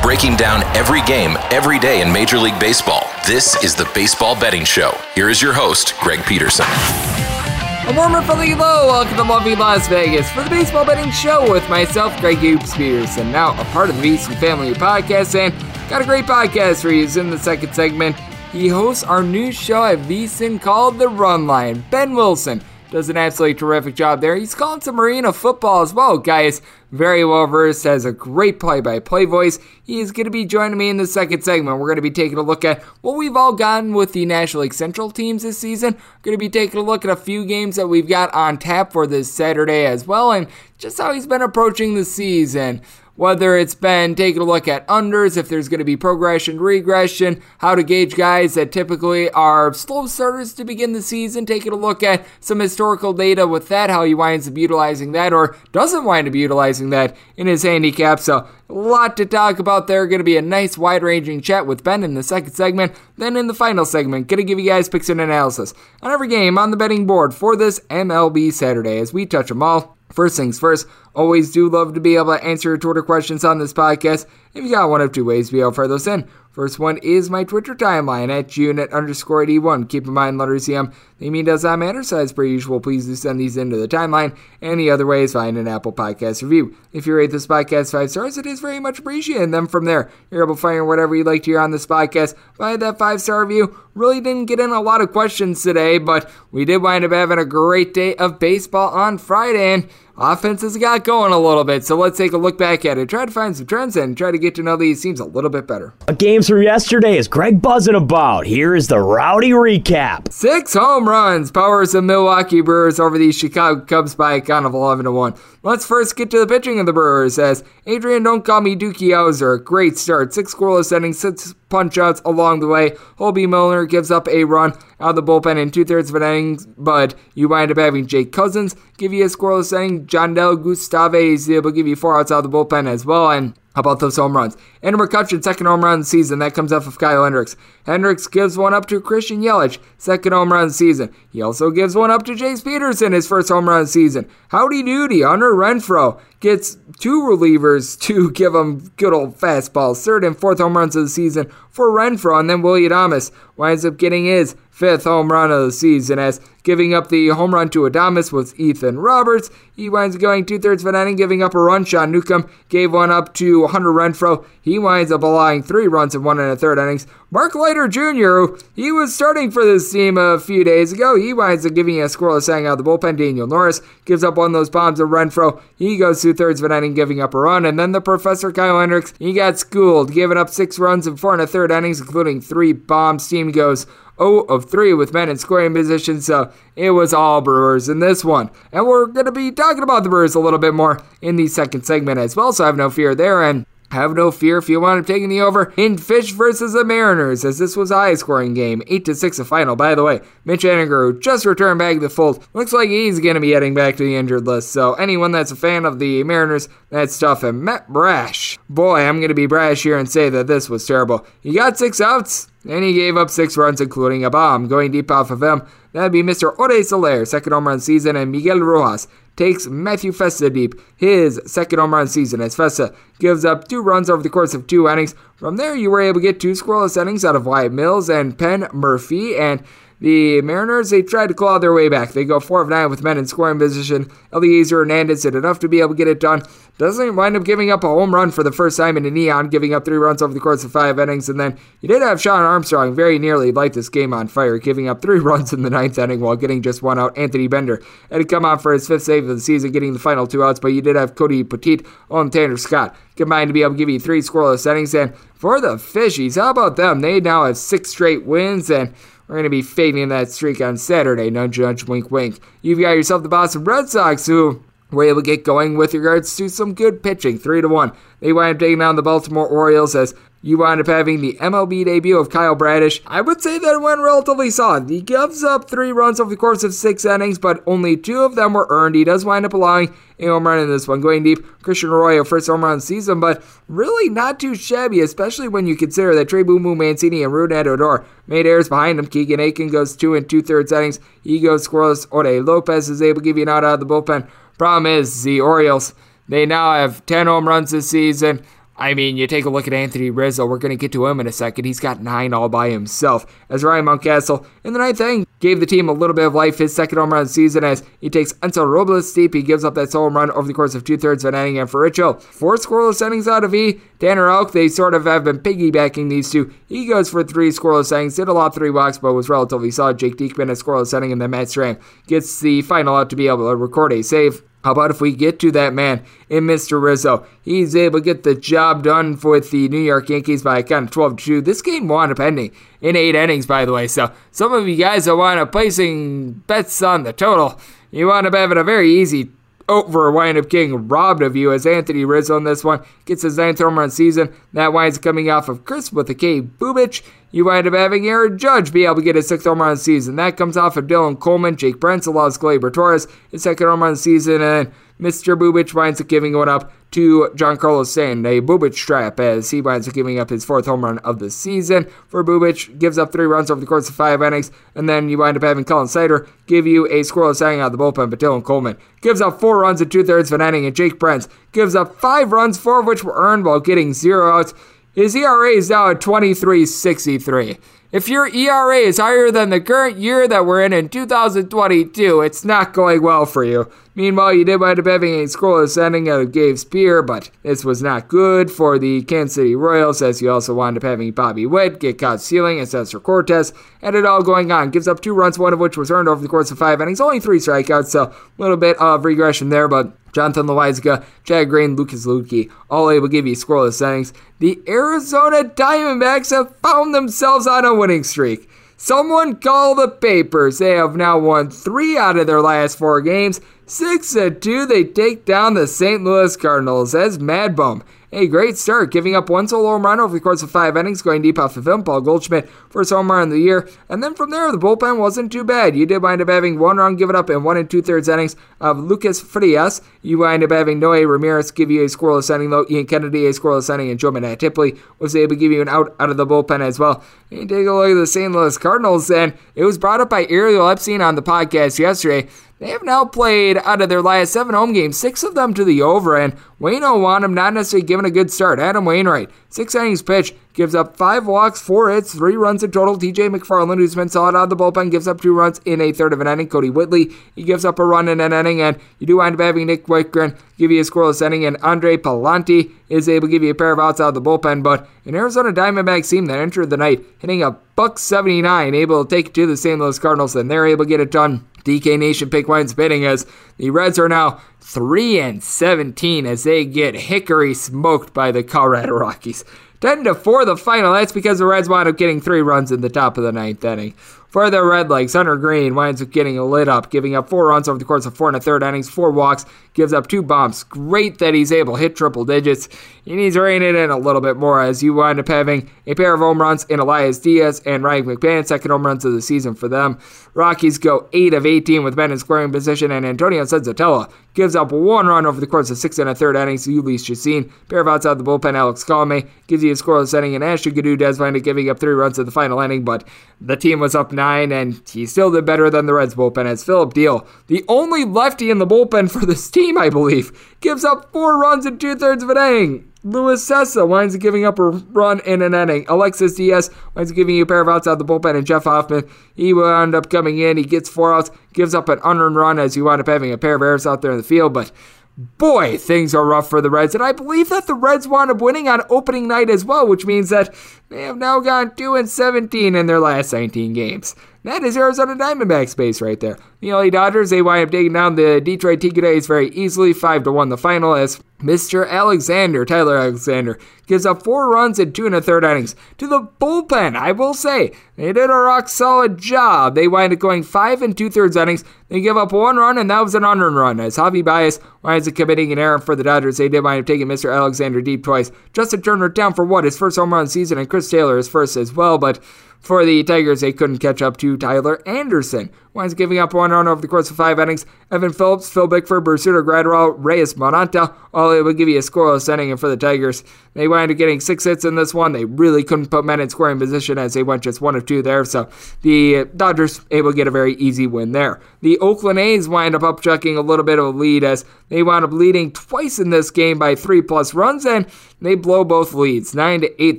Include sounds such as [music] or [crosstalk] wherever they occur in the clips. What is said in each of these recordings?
Breaking down every game, every day in Major League Baseball. This is the Baseball Betting Show. Here is your host, Greg Peterson. A warmer from the low. Welcome to lovely Las Vegas for the Baseball Betting Show with myself, Greg Hoops Peterson. Now, a part of the VSiN Family podcast, and got a great podcast for you. In the second segment, he hosts our new show at VSiN called The Run Line. Ben Wilson does an absolutely terrific job there. He's calling some arena football as well, guys. Very well versed, has a great play by play voice. He is going to be joining me in the second segment. We're going to be taking a look at what we've all gotten with the National League Central teams this season. We're going to be taking a look at a few games that we've got on tap for this Saturday as well, and just how he's been approaching the season whether it's been taking a look at unders, if there's going to be progression, regression, how to gauge guys that typically are slow starters to begin the season, taking a look at some historical data with that, how he winds up utilizing that or doesn't wind up utilizing that in his handicap. So, a lot to talk about there. Going to be a nice wide ranging chat with Ben in the second segment. Then in the final segment, going to give you guys picks and analysis on every game on the betting board for this MLB Saturday as we touch them all. First things first, always do love to be able to answer your Twitter questions on this podcast. If you got one of two ways to fire those in. First one is my Twitter timeline at unit underscore 81. Keep in mind, letters EM, they mean does not matter, so as per usual, please do send these into the timeline. Any other ways, find an Apple Podcast review. If you rate this podcast five stars, it is very much appreciated. And then from there, you're able to find whatever you'd like to hear on this podcast by that five star review. Really didn't get in a lot of questions today, but we did wind up having a great day of baseball on Friday. And offense has got going a little bit. So let's take a look back at it, try to find some trends and try to get to know these teams a little bit better. Games from yesterday is Greg buzzing about. Here is the rowdy recap. Six home runs powers the Milwaukee Brewers over the Chicago Cubs by a count of 11 to 1. Let's first get to the pitching of the Brewers as Adrian Don't Call Me Dookie Howser. Great start. Six scoreless innings, six punch outs along the way. Colby Milner gives up a run out of the bullpen in two thirds of an inning, but you wind up having Jake Cousins give you a scoreless inning. Jandel Gustave is able to give you four outs out of the bullpen as well. And how about those home runs? Andrew McCutchen, second home run season. That comes off of Kyle Hendricks. Hendricks gives one up to Christian Yelich, second home run season. He also gives one up to Jace Peterson, his first home run season. Howdy doody, Hunter Renfroe gets two relievers [laughs] to give him good old fastballs. Third and fourth home runs of the season for Renfroe, And then Willy Adames winds up getting his fifth home run of the season as giving up the home run to Adames was Ethan Roberts. He winds up going two thirds of an inning, giving up a run. Sean Newcomb gave one up to Hunter Renfroe. He winds up allowing three runs in one and a third innings Mark Leiter Jr., he was starting for this team a few days ago. He winds up giving a scoreless hang out of the bullpen. Daniel Norris gives up one of those bombs to Renfroe. He goes two thirds of an inning, giving up a run. And then the professor, Kyle Hendricks, he got schooled, giving up six runs in four and a third innings, including three bombs. Team goes 0 of 3 with men in scoring position, so it was all Brewers in this one. And we're going to be talking about the Brewers a little bit more in the second segment as well, so have no fear there. And have no fear if you want to taking the over in Fish versus the Mariners, as this was a high scoring game. 8 to 6 a final, by the way. Mitch Haniger just returned back to the fold. Looks like he's going to be heading back to the injured list. So, anyone that's a fan of the Mariners, that's tough. And Matt Brash. Boy, I'm going to be brash here and say that this was terrible. He got six outs, and he gave up six runs, including a bomb. Going deep off of him, that'd be Mr. Ode Soler, second home run season, and Miguel Rojas takes Matthew Festa deep, his second home run season, as Festa gives up two runs over the course of two innings. From there, you were able to get two scoreless innings out of Wyatt Mills and Penn Murfee, and the Mariners, they tried to claw their way back. They go 4 of 9 with men in scoring position. Elieser Hernandez did enough to be able to get it done. Doesn't wind up giving up a home run for the first time in a neon, giving up three runs over the course of five innings. And then you did have Shawn Armstrong very nearly light this game on fire, giving up three [laughs] runs in the ninth inning while getting just one out. Anthony Bender had to come on for his fifth save of the season, getting the final two outs. But you did have Cody Poteet on Tanner Scott combined to be able to give you three scoreless innings. And for the Fishies, how about them? They now have six straight wins and we're going to be fading that streak on Saturday. Nudge, nudge, wink, wink. You've got yourself the Boston Red Sox, who were able to get going with regards to some good pitching, three to one. They wind up taking down the Baltimore Orioles as you wind up having the MLB debut of Kyle Bradish. I would say that it went relatively solid. He gives up three runs over the course of six innings, but only two of them were earned. He does wind up allowing a home run in this one, going deep. Christian Arroyo, first home run season, but really not too shabby, especially when you consider that Trey Boom Mancini and Rougned Odor made errors behind him. Keegan Akin goes two and two thirds innings. He goes scoreless. Ode Lopez is able to give you an out out of the bullpen. Problem is, the Orioles, they now have 10 home runs this season. I mean, you take a look at Anthony Rizzo. We're going to get to him in a second. He's got nine all by himself. As Ryan Mountcastle in the ninth inning gave the team a little bit of life. His second home run season as he takes Hansel Robles deep. He gives up that home run over the course of two thirds of an inning. And for Richo, four scoreless innings out of E. Tanner Houck, they sort of have been piggybacking these two. He goes for three scoreless innings, did a lot three walks, but was relatively solid. Jake Diekman a scoreless inning, and then Matt Strahm gets the final out to be able to record a save. How about if we get to that man in Mr. Rizzo? He's able to get the job done for the New York Yankees by a count of 12 2. This game wound up ending in eight innings, by the way. So some of you guys that wind up placing bets on the total, you wind up having a very easy over wind up getting robbed of you as Anthony Rizzo in this one gets his ninth home run season. That winds coming off of Chris with a K. Bubic. You wind up having Aaron Judge be able to get his sixth home run of the season. That comes off of Dylan Coleman, Jake Brentz allows Gleyber Torres his second home run season, and Mr. Bubic winds up giving one up to Giancarlo Stanton, a Bubic trap, as he winds up giving up his fourth home run of the season. For Bubic, gives up three runs over the course of five innings, and then you wind up having Collin Snider give you a scoreless hanging out of the bullpen, but Dylan Coleman gives up four runs in two thirds of an inning, and Jake Brentz gives up five runs, four of which were earned while getting zero outs. His ERA is now at 23.63. If your ERA is higher than the current year that we're in in 2022, it's not going well for you. Meanwhile, you did wind up having a scoreless out of Gabe Speier, but this was not good for the Kansas City Royals, as you also wound up having Bobby Witt get caught stealing and Cesar Cortez, and it all going on. Gives up two runs, one of which was earned over the course of five innings, only three strikeouts, so a little bit of regression there, but Jonathan Loáisiga, Chad Green, Lucas Luetge, all able to give you scoreless innings. The Arizona Diamondbacks have found themselves on a winning streak. Someone call the papers. They have now won three out of their last four games. Six to two, they take down the St. Louis Cardinals as Mad Bum a great start, giving up one solo home run over the course of five innings, going deep off of him. Paul Goldschmidt, first home run of the year. And then from there, the bullpen wasn't too bad. You did wind up having one run given up in one and two thirds innings of Lucas Frias. You wind up having Noe Ramirez give you a scoreless inning, though Ian Kennedy a scoreless inning, and Joe Tipley was able to give you an out out of the bullpen as well. And take a look at the St. Louis Cardinals, and it was brought up by Ariel Epstein on the podcast yesterday they have now played out of their last seven home games, six of them to the over, and Wayne O'Wanham not necessarily given a good start. Adam Wainwright, six innings pitched, gives up five walks, four hits, three runs in total. TJ McFarland, who's been solid out of the bullpen, gives up two runs in a third of an inning. Kodi Whitley, he gives up a run in an inning, and you do wind up having Nick Wittgren give you a scoreless inning, and Andre Pallante is able to give you a pair of outs out of the bullpen. But an Arizona Diamondbacks team that entered the night hitting a buck 79, able to take it to the St. Louis Cardinals, and they're able to get it done. DK Nation pick winds bidding as the Reds are now 3 and 17 as they get hickory smoked by the Colorado Rockies. 10 to 4 the final. That's because the Reds wound up getting three runs in the top of the ninth inning. For the Red Legs, Hunter Greene winds up getting lit up, giving up four runs over the course of four and a third innings, four walks, gives up two bombs. Great that he's able to hit triple digits. He needs to rein it in a little bit more as you wind up having a pair of home runs in Elias Diaz and Ryan McMahon, second home runs of the season for them. Rockies go 8 of 18 with men in scoring position, and Antonio Senzatela gives up one run over the course of six and a third innings. Jhoulys Chacin, pair of outs outside the bullpen, Alex Colome gives you a scoreless inning, and Ashley Gadu does wind up giving up three runs in the final inning, but the team was up nine, and he still did better than the Reds bullpen as Phillip Diehl, the only lefty in the bullpen for this team, I believe, gives up four runs in two thirds of an inning. Luis Cessa winds up giving up a run in an inning. Alexis Diaz winds up giving you a pair of outs out of the bullpen, and Jeff Hoffman, he wound up coming in. He gets four outs, gives up an unearned run as you wind up having a pair of errors out there in the field, but boy, things are rough for the Reds. And I believe that the Reds wound up winning on opening night as well, which means that they have now gone 2 and 17 in their last 19 games. That is Arizona Diamondbacks base right there. The LA Dodgers, they wind up taking down the Detroit Tigres very easily, 5 to 1 the final as Mr. Alexander, Tyler Alexander, gives up four runs in two and a third innings to the bullpen. I will say, they did a rock solid job. They wind up going five and two thirds innings. They give up one run, and that was an unearned run. As Javi Baez winds up committing an error for the Dodgers, they did wind up taking Mr. Alexander deep twice. Justin Turner down for what? His first home run season, and Chris Taylor his first as well, but for the Tigers, they couldn't catch up to Tyler Anderson. Winds giving up one run over the course of five innings. Evan Phillips, Phil Bickford, Brusdar Graterol, Reyes Moronta, all it would give you a scoreless inning. And for the Tigers, they wind up getting six hits in this one. They really couldn't put men in scoring position as they went just one of two there. So the Dodgers able to get a very easy win there. The Oakland A's wind up upchucking a little bit of a lead as they wound up leading twice in this game by three plus runs, and they blow both leads. Nine to eight,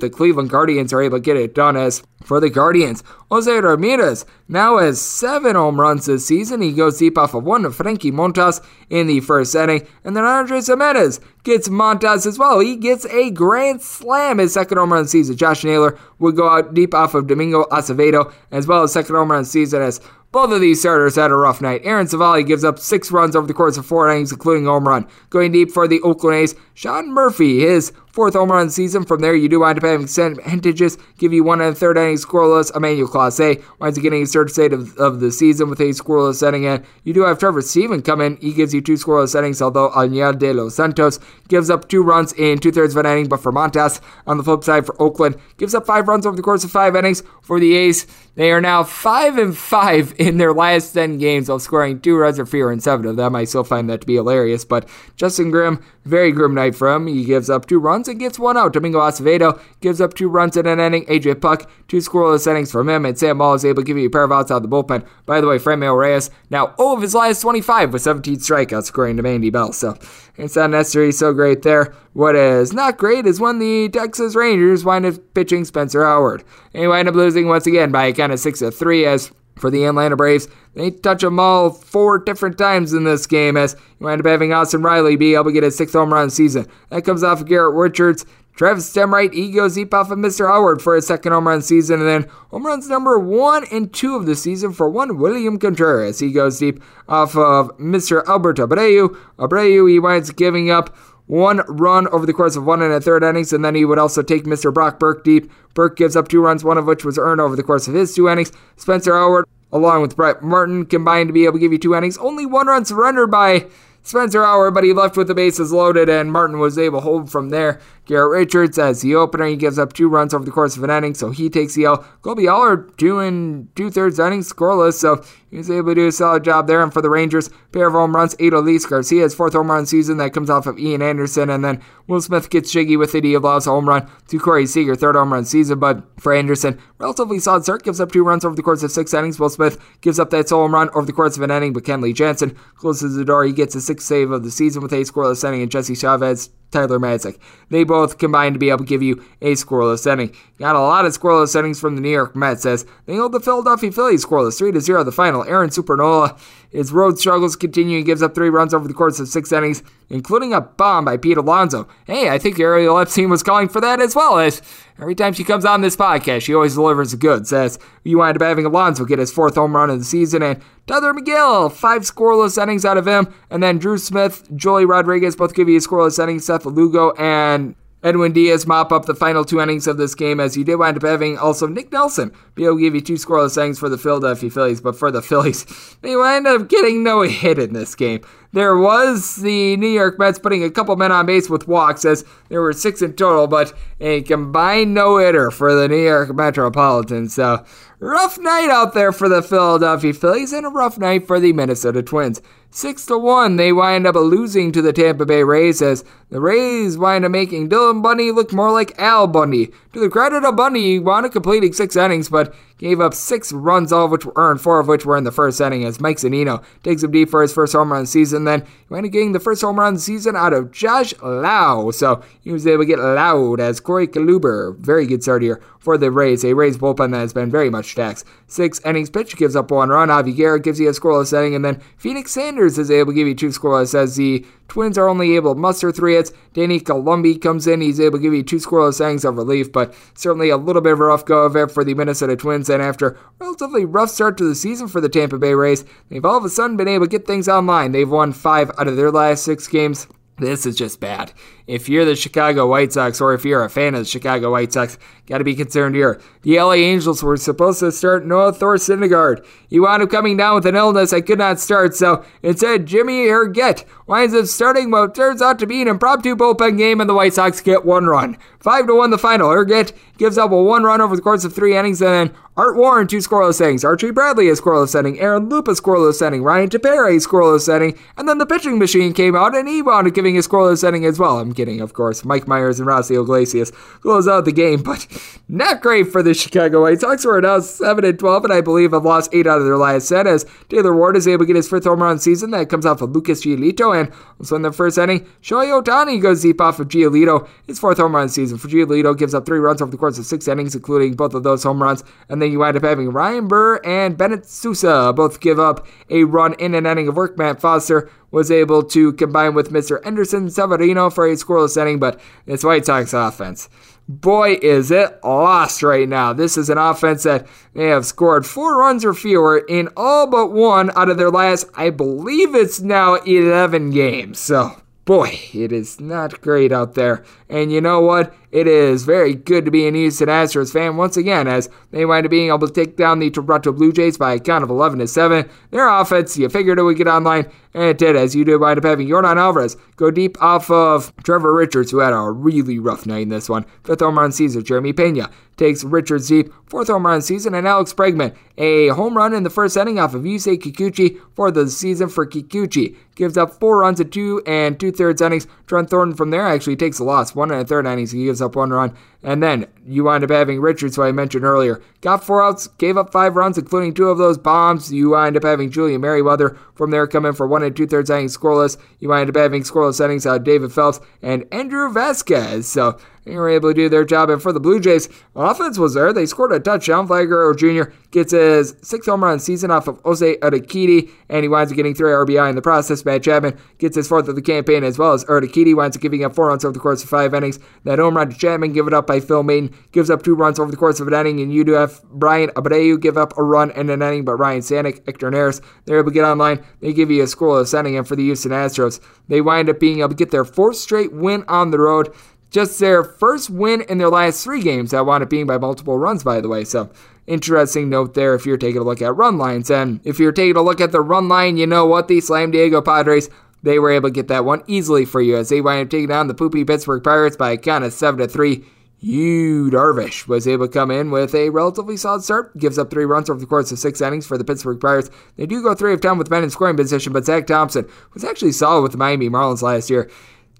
the Cleveland Guardians are able to get it done as for the Guardians, Jose Ramirez now has seven home runs this season. He goes deep off of one of Frankie Montas in the first inning. And then Andres Gimenez gets Montas as well. He gets a grand slam, his second home run season. Josh Naylor would go out deep off of Domingo Acevedo as well as second home run season as both of these starters had a rough night. Aaron Civale gives up six runs over the course of four innings, including a home run. Going deep for the Oakland A's, Sean Murphy, his fourth home run season. From there, you do wind up having percentages, give you one and a third inning scoreless. Emmanuel Clase winds up getting his third state of, of the season with a scoreless setting. And you do have Trevor Stephan come in. He gives you two scoreless settings, although Enyel de los Santos gives up two runs in two thirds of an inning. But for Montas, on the flip side for Oakland, gives up five runs over the course of five innings. For the A's, they are now five and five [laughs] in their last ten games, while scoring two runs or fewer in seven of them. I still find that to be hilarious. But Justin Grimm, very grim night for him. He gives up two runs and gets one out. Domingo Acevedo gives up two runs in an inning. AJ Puk, two scoreless innings from him. And Sam Ball is able to give you a pair of outs out of the bullpen. By the way, Franmil Reyes, now 0 of his last 25 with 17 strikeouts, according to Mandy Bell. So it's not necessarily so great there. What is not great is when the Texas Rangers wind up pitching Spencer Howard. And he wind up losing once again by a count of 6 to 3 as for the Atlanta Braves. They touch them all four different times in this game as you wind up having Austin Riley be able to get a sixth home run season. That comes off of Garrett Richards. Travis Stemright, he goes deep off of Mr. Howard for his second home run season, and then home runs number one and two of the season for one William Contreras. He goes deep off of Mr. Albert Abreu. Abreu, he winds giving up one run over the course of one and a third innings, and then he would also take Mr. Brock Burke deep. Burke gives up two runs, one of which was earned over the course of his two innings. Spencer Howard, along with Brett Martin, combined to be able to give you two innings. Only one run surrendered by Spencer Howard, but he left with the bases loaded, and Martin was able to hold from there. Garrett Richards as the opener, he gives up two runs over the course of an inning, so he takes the L. Kolby Allard, two and two thirds innings scoreless, so he was able to do a solid job there. And for the Rangers, pair of home runs, eight Adolis Garcia's fourth home run season that comes off of Ian Anderson, and then Will Smith gets jiggy with it. He allows a home run to Corey Seager, third home run season. But for Anderson, relatively solid start, gives up two runs over the course of six innings. Will Smith gives up that solo home run over the course of an inning, but Kenley Jansen closes the door. He gets a sixth save of the season with a scoreless inning, and Jesse Chavez Tyler Matzek. They both combined to be able to give you a scoreless inning. Got a lot of scoreless innings from the New York Mets as they hold the Philadelphia Phillies scoreless 3 0 the final. Aaron Supernola, his road struggles continue. He gives up three runs over the course of six innings, including a bomb by Pete Alonso. Hey, I think Ariel Epstein was calling for that as well as every time she comes on this podcast, she always delivers the goods. As you wind up having Alonso get his fourth home run of the season and Tylor Megill, five scoreless innings out of him. And then Drew Smith, Joely Rodriguez both give you a scoreless inning. Seth Lugo and Edwin Diaz mop up the final two innings of this game as you did wind up having also Nick Nelson be able to give you two scoreless innings for the Philadelphia Phillies, but for the [laughs] Phillies, they wind up getting no hit in this game. There was the New York Mets putting a couple men on base with walks as there were six in total, but a combined no hitter for the New York Metropolitans. So rough night out there for the Philadelphia Phillies and a rough night for the Minnesota Twins. Six to one, they wind up losing to the Tampa Bay Rays as the Rays wind up making Dylan Bundy look more like Al Bundy. To the credit of Bundy, he wound up completing six innings, but gave up six runs, all of which were earned, four of which were in the first inning, as Mike Zunino takes him deep for his first home run of the season. Then he wound up getting the first home run of the season out of Josh Lowe, so he was able to get loud as Corey Kluber, very good start here for the Rays. A Rays bullpen that has been very much taxed. Six innings pitch gives up one run. Avi Garrett gives you a scoreless inning, and then Phoenix Sanders is able to give you two scoreless as the Twins are only able to muster three hits. Danny Coulombe comes in. He's able to give you two scoreless innings of relief, but certainly a little bit of a rough go of it for the Minnesota Twins. And after relatively rough start to the season for the Tampa Bay Rays, they've all of a sudden been able to get things online. They've won five out of their last six games. This is just bad. If you're the Chicago White Sox or if you're a fan of the Chicago White Sox, got to be concerned here. The LA Angels were supposed to start Noah Thor Syndergaard. He wound up coming down with an illness I could not start, so instead Jimmy Herget winds up starting what turns out to be an impromptu bullpen game, and the White Sox get one run. Five to one the final. Herget gives up a one run over the course of three innings, and then Art Warren two scoreless innings. Archie Bradley a scoreless inning. Aaron Loup a scoreless inning. Ryan Tepera a scoreless inning, and then the pitching machine came out and he wound up giving a scoreless inning as well. I'm kidding, of course. Mike Myers and Rossi Iglesias close out the game, but not great for the Chicago White Sox, who are now 7 and 12, and I believe have lost 8 out of their last 10 as Taylor Ward is able to get his fifth home run season. That comes off of Lucas Giolito, and also in the first inning, Shohei Ohtani goes deep off of Giolito. His fourth home run season for Giolito gives up three runs over the course of six innings, including both of those home runs, and then you wind up having Ryan Burr and Bennett Sousa both give up a run in an inning of work. Matt Foster was able to combine with Mr. Anderson Severino for a scoreless inning, but it's White Sox offense. Boy, is it lost right now. This is an offense that they have scored four runs or fewer in all but one out of their last, I believe it's now 11 games. So, boy, it is not great out there. And you know what? It is very good to be an Houston Astros fan once again as they wind up being able to take down the Toronto Blue Jays by a count of 11 to 7. Their offense, you figured it would get online, and it did, as you did wind up having Yordan Alvarez go deep off of Trevor Richards, who had a really rough night in this one. Fifth home run season, Jeremy Pena takes Richards deep. Fourth home run season, and Alex Bregman, a home run in the first inning off of Yusei Kikuchi for the season for Kikuchi. Gives up four runs at two and two thirds innings. Trent Thornton from there actually takes a loss. One and a third innings, he gives up one run. And then you wind up having Richards, who I mentioned earlier. Got four outs, gave up five runs, including two of those bombs. You wind up having Julian Merryweather from there coming for one and two thirds innings scoreless. You wind up having scoreless innings out of David Phelps and Andrew Vasquez. So they were able to do their job. And for the Blue Jays, offense was there. They scored a touchdown. Vlad Jr. gets his sixth home run season off of Jose Urquidy, and he winds up getting three RBI in the process. Matt Chapman gets his fourth of the campaign as well as Urquidy winds up giving up four runs over the course of five innings. That home run to Chapman given up by Phil Gives up two runs over the course of an inning, and you do have Bryan Abreu give up a run in an inning, but Ryan Stanek, Hector Neris, they're able to get online. They give you a scoreless inning, and for the Houston Astros, they wind up being able to get their fourth straight win on the road. Just their first win in their last three games. That wound up being by multiple runs, by the way. So, interesting note there if you're taking a look at run lines. And if you're taking a look at the run line, you know what? The Slam Diego Padres, they were able to get that one easily for you as they wind up taking down the poopy Pittsburgh Pirates by a count of 7 to 3. Yu Darvish was able to come in with a relatively solid start, gives up three runs over the course of six innings for the Pittsburgh Pirates. They do go three of ten with men in scoring position, but Zach Thompson was actually solid with the Miami Marlins last year.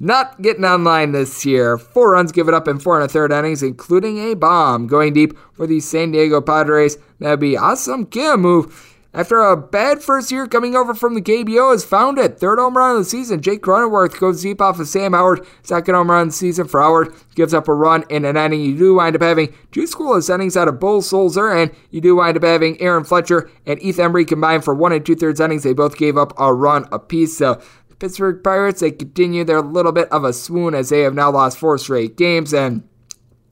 Not getting online this year. Four runs given up in four and a third innings, including a bomb. Going deep for the San Diego Padres. That'd be Ha-Seong Kim, who after a bad first year coming over from the KBO, has found it. Third home run of the season. Jake Cronenworth goes deep off of Sam Howard. Second home run of the season for Howard. Gives up a run in an inning. You do wind up having two scoreless innings out of Bull Sulzer, and you do wind up having Aaron Fletcher and Ethan Embry combined for one and two thirds innings. They both gave up a run apiece. So the Pittsburgh Pirates, they continue their little bit of a swoon as they have now lost four straight games, and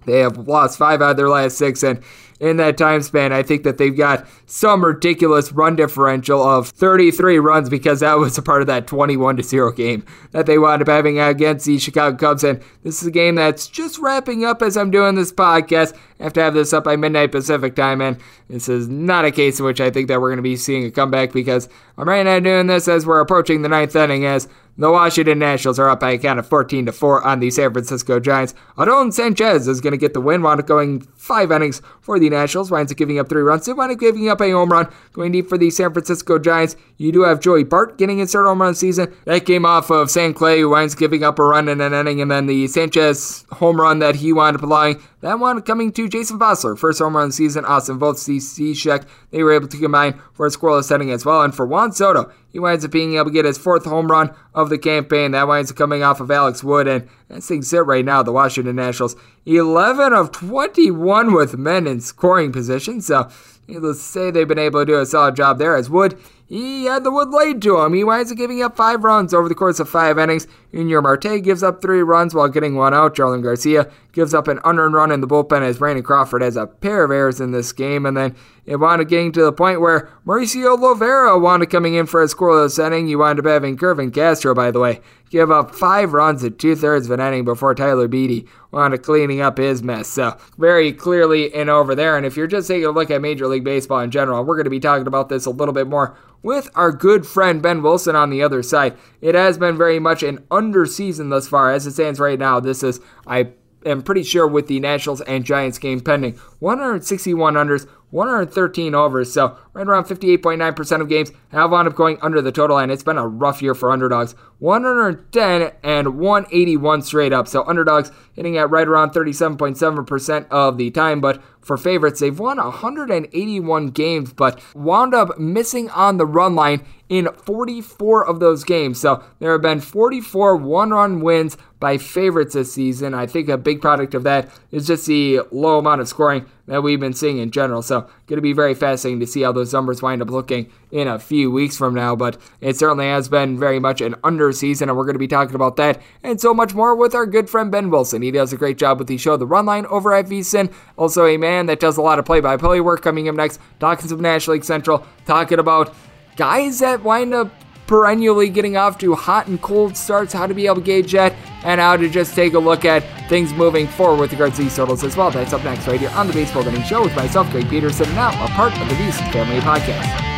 they have lost five out of their last six. And in that time span. I think that they've got some ridiculous run differential of 33 runs because that was a part of that 21 to 0 game that they wound up having against the Chicago Cubs. And this is a game that's just wrapping up as I'm doing this podcast. I have to have this up by midnight Pacific time, and this is not a case in which I think that we're going to be seeing a comeback because I'm right now doing this as we're approaching the ninth inning as the Washington Nationals are up by a count of 14 to 4 on the San Francisco Giants. Adon Sanchez is going to get the win, wound up going five innings for the Nationals, winds up giving up three runs, they wind up giving up a home run, going deep for the San Francisco Giants. You do have Joey Bart getting his third home run season. That came off of Sam Clay, who winds up giving up a run in an inning, and then the Sanchez home run that he wound up allowing. That one coming to Jason Vosler, first home run season. Austin Both C. Sheck, they were able to combine for a scoreless inning as well. And for Juan Soto, he winds up being able to get his fourth home run of the campaign. That winds up coming off of Alex Wood. And that's things sit right now, the Washington Nationals. 11 of 21 with men in scoring position. So, let's say they've been able to do a solid job there as Wood he had the wood laid to him. He winds up giving up five runs over the course of five innings. Yunior Marte gives up three runs while getting one out. Jarlin Garcia gives up an unearned run in the bullpen as Brandon Crawford has a pair of errors in this game. And then it wound up getting to the point where Mauricio Llovera wound up coming in for a scoreless inning. You wind up having Kervin Castro, by the way, give up five runs at two thirds of an inning before Tyler Beede wound up cleaning up his mess. So very clearly in over there. And if you're just taking a look at Major League Baseball in general, we're going to be talking about this a little bit more with our good friend Ben Wilson on the other side. It has been very much an under season thus far. As it stands right now, this is, I am pretty sure, with the Nationals and Giants game pending. 161 unders, 113 overs. So right around 58.9% of games have wound up going under the total, and it's been a rough year for underdogs. 110 and 181 straight up. So underdogs hitting at right around 37.7% of the time. But for favorites, they've won 181 games, but wound up missing on the run line in 44 of those games. So there have been 44 one run wins by favorites this season. I think a big product of that is just the low amount of scoring that we've been seeing in general. So, going to be very fascinating to see how those numbers wind up looking in a few weeks from now. But it certainly has been very much an under season, and we're going to be talking about that and so much more with our good friend Ben Wilson. He does a great job with the show, The Run Line, over at VSIN. Also, a man that does a lot of play by play work coming up next, talking some National League Central, talking about guys that wind up perennially getting off to hot and cold starts, how to be able to gauge that, and how to just take a look at things moving forward with regards to these totals as well. That's up next right here on the Baseball Betting Show with myself, Greg Peterson, now a part of the VSIN Family Podcast.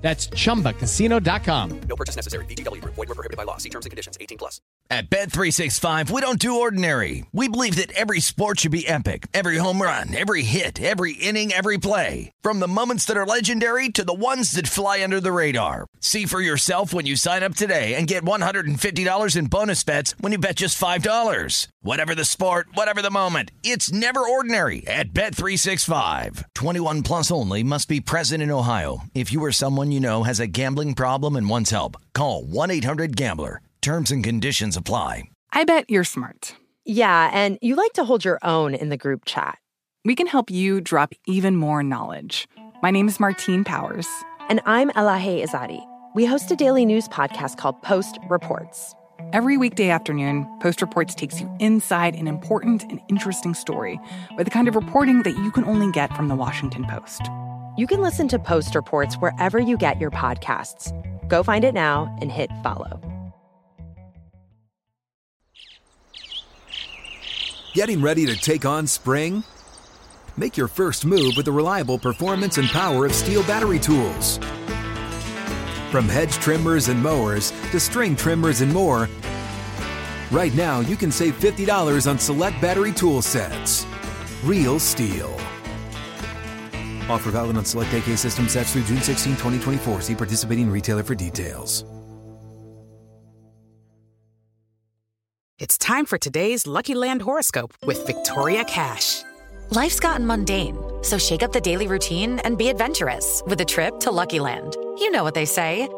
That's chumbacasino.com. No purchase necessary. VGW Group. Void were prohibited by law. See terms and conditions. 18 plus. At Bet365, we don't do ordinary. We believe that every sport should be epic. Every home run, every hit, every inning, every play. From the moments that are legendary to the ones that fly under the radar. See for yourself when you sign up today and get $150 in bonus bets when you bet just $5. Whatever the sport, whatever the moment, it's never ordinary at Bet365. 21 plus only must be present in Ohio. If you or someone you know has a gambling problem and wants help, call 1 800 Gambler. Terms and conditions apply. I bet you're smart. Yeah, and you like to hold your own in the group chat. We can help you drop even more knowledge. My name is Martine Powers. And I'm Elahe Izadi. We host a daily news podcast called Post Reports. Every weekday afternoon, Post Reports takes you inside an important and interesting story with the kind of reporting that you can only get from the Washington Post. You can listen to Post Reports wherever you get your podcasts. Go find it now and hit follow. Getting ready to take on spring? Make your first move with the reliable performance and power of STIHL battery tools. From hedge trimmers and mowers to string trimmers and more, right now you can save $50 on select battery tool sets. Real STIHL. Offer valid on select AK system sets through June 16, 2024. See participating retailer for details. It's time for today's Lucky Land horoscope with Victoria Cash. Life's gotten mundane, so shake up the daily routine and be adventurous with a trip to Lucky Land. You know what they say.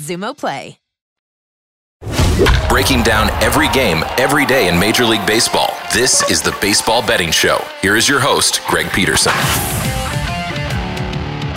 Xumo Play. Breaking down every game, every day in Major League Baseball. This is the Baseball Betting Show. Here is your host, Greg Peterson.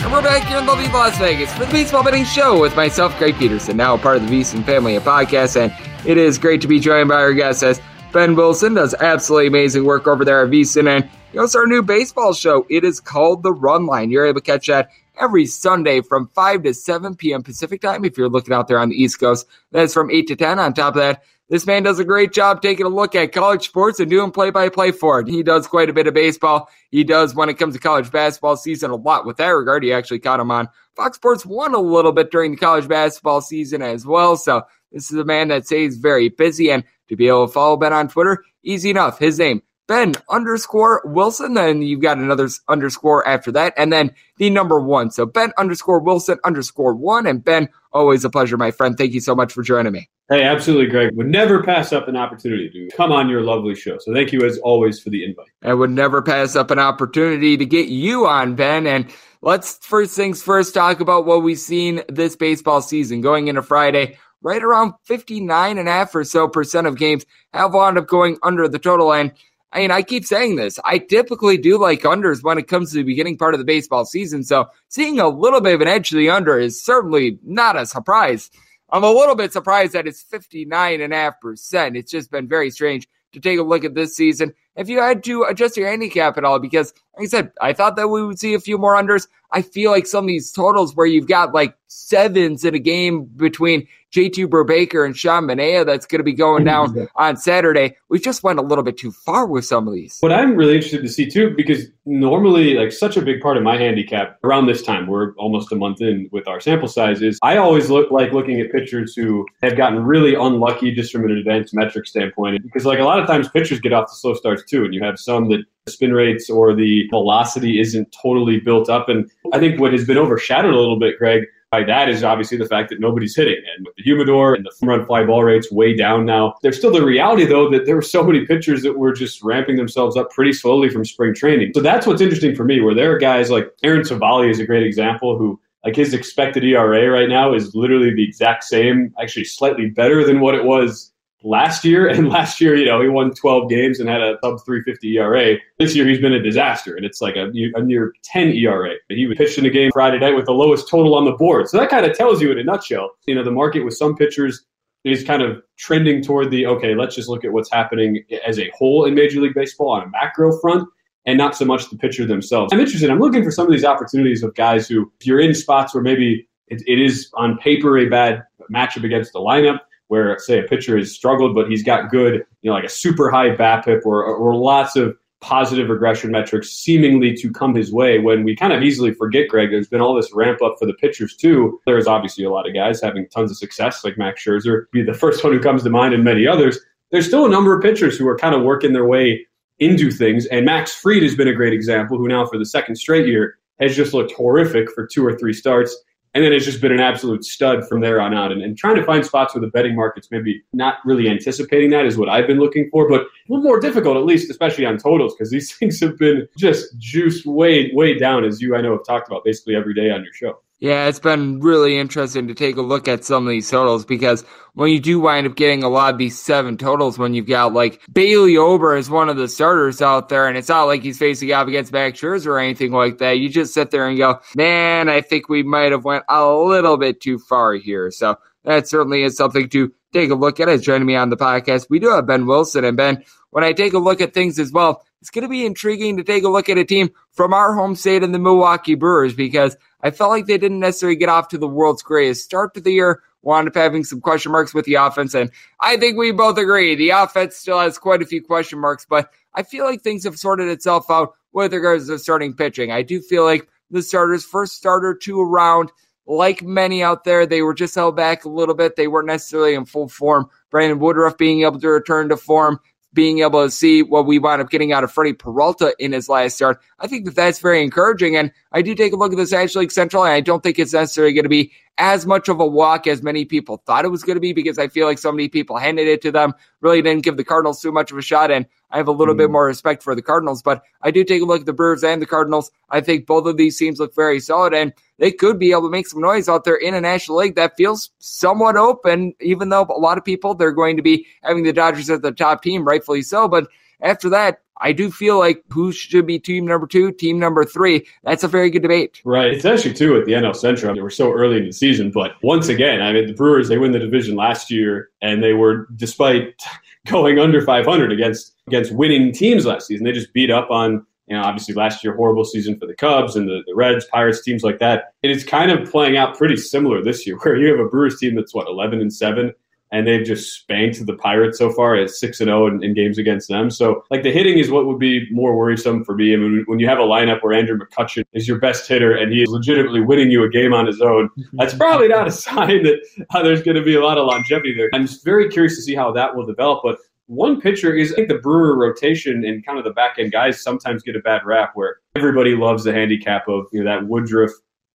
And we're back here in lovely Las Vegas for the Baseball Betting Show with myself, Greg Peterson, now a part of the VSiN family of podcasts, and it is great to be joined by our guest as Ben Wilson does absolutely amazing work over there at VSiN, and you know, it's our new baseball show. It is called The Run Line. You're able to catch that every Sunday from 5 to 7 p.m. Pacific time if you're looking out there on the East Coast. That's from 8 to 10. On top of that, this man does a great job taking a look at college sports and doing play by play for it. He does quite a bit of baseball. He does, when it comes to college basketball season, a lot with that regard. He actually caught him on Fox Sports 1 a little bit during the college basketball season as well. So this is a man that stays very busy. And to be able to follow Ben on Twitter, easy enough. His name, Ben underscore Wilson. Then you've got another underscore after that. And then the number one. So Ben underscore Wilson underscore one. And Ben, always a pleasure, my friend. Thank you so much for joining me. Hey, absolutely, Greg. Would never pass up an opportunity to come on your lovely show. So thank you as always for the invite. I would never pass up an opportunity to get you on, Ben. And let's first things first talk about what we've seen this baseball season going into Friday. Right around 59 and a half or so percent of games have wound up going under the total. And I mean, I keep saying this. I typically do like unders when it comes to the beginning part of the baseball season. So seeing a little bit of an edge to the under is certainly not a surprise. I'm a little bit surprised that it's 59.5%. It's just been very strange to take a look at this season. If you had to adjust your handicap at all, because like I said, I thought that we would see a few more unders. I feel like some of these totals where you've got like sevens in a game between JT Brubaker and Sean Manaea that's going to be going down mm-hmm. on Saturday. We just went a little bit too far with some of these. What I'm really interested to see too, because normally, like such a big part of my handicap around this time, we're almost a month in with our sample sizes. I always look like looking at pitchers who have gotten really unlucky just from an advanced metric standpoint, because like a lot of times pitchers get off the slow starts too, and you have some that spin rates or the velocity isn't totally built up. And I think what has been overshadowed a little bit, Greg, by that is obviously the fact that nobody's hitting. And with the humidor and the run fly ball rates way down now, there's still the reality, though, that there were so many pitchers that were just ramping themselves up pretty slowly from spring training. So that's what's interesting for me, where there are guys like Aaron Civale is a great example who like his expected ERA right now is literally the exact same, actually slightly better than what it was last year. And [laughs] last year, you know, he won 12 games and had a sub 350 ERA. This year, he's been a disaster, and it's like a, a near 10 ERA. But He was pitched in a game Friday night with the lowest total on the board. So that kind of tells you in a nutshell, you know, the market with some pitchers is kind of trending toward the okay, let's just look at what's happening as a whole in Major League Baseball on a macro front. And not so much the pitcher themselves. I'm interested. I'm looking for some of these opportunities of guys who, if you're in spots where maybe it, it is on paper a bad matchup against the lineup, where say a pitcher has struggled, but he's got good, you know, like a super high BABIP or, or lots of positive regression metrics seemingly to come his way when we kind of easily forget, Greg, there's been all this ramp up for the pitchers too. There's obviously a lot of guys having tons of success, like Max Scherzer, be the first one who comes to mind, and many others. There's still a number of pitchers who are kind of working their way into things, and Max Fried has been a great example, who now for the second straight year has just looked horrific for two or three starts and then it's just been an absolute stud from there on out. And, and trying to find spots where the betting market's maybe not really anticipating that is what I've been looking for, but a little more difficult, at least, especially on totals, because these [laughs] things have been just juiced way, way down, as you, I know, have talked about basically every day on your show. Yeah, it's been really interesting to take a look at some of these totals because when you do wind up getting a lot of these seven totals, when you've got like Bailey Ober as one of the starters out there, and it's not like he's facing off against Max Scherzer or anything like that. You just sit there and go, man, I think we might have went a little bit too far here. So that certainly is something to take a look at. As joining me on the podcast, we do have Ben Wilson, and Ben, when I take a look at things as well, it's going to be intriguing to take a look at a team from our home state in the Milwaukee Brewers because I felt like they didn't necessarily get off to the world's greatest start to the year. Wound up having some question marks with the offense, and I think we both agree the offense still has quite a few question marks, but I feel like things have sorted itself out with regards to starting pitching. I do feel like the starters first starter two around like many out there, they were just held back a little bit. They weren't necessarily in full form. Brandon Woodruff being able to return to form, being able to see what we wound up getting out of Freddie Peralta in his last start. I think that that's very encouraging. And I do take a look at this National League Central, and I don't think it's necessarily going to be as much of a walk as many people thought it was going to be because I feel like so many people handed it to them, really didn't give the Cardinals too much of a shot. And I have a little mm. bit more respect for the Cardinals, but I do take a look at the Brewers and the Cardinals. I think both of these teams look very solid, and they could be able to make some noise out there in a National League that feels somewhat open, even though a lot of people they're going to be having the Dodgers as the top team, rightfully so. But after that, I do feel like who should be team number two, team number three. That's a very good debate. Right. It's actually too at the NL Central. They were so early in the season, but once again, I mean, the Brewers they win the division last year, and they were despite [laughs] going under 500 against against winning teams last season. They just beat up on you know, obviously last year, horrible season for the Cubs and the, the Reds, Pirates, teams like that. And it's kind of playing out pretty similar this year, [laughs] where you have a Brewers team that's what, 11 and 7, and they've just spanked the Pirates so far at 6 and 0 in, in, games against them. So, like, the hitting is what would be more worrisome for me. I mean, when you have a lineup where Andrew McCutchen is your best hitter and he is legitimately winning you a game on his own, that's probably not a [laughs] sign that uh, there's going to be a lot of longevity there. I'm just very curious to see how that will develop. But one pitcher is I think the Brewer rotation and kind of the back end guys sometimes get a bad rap where everybody loves the handicap of you know that Woodruff,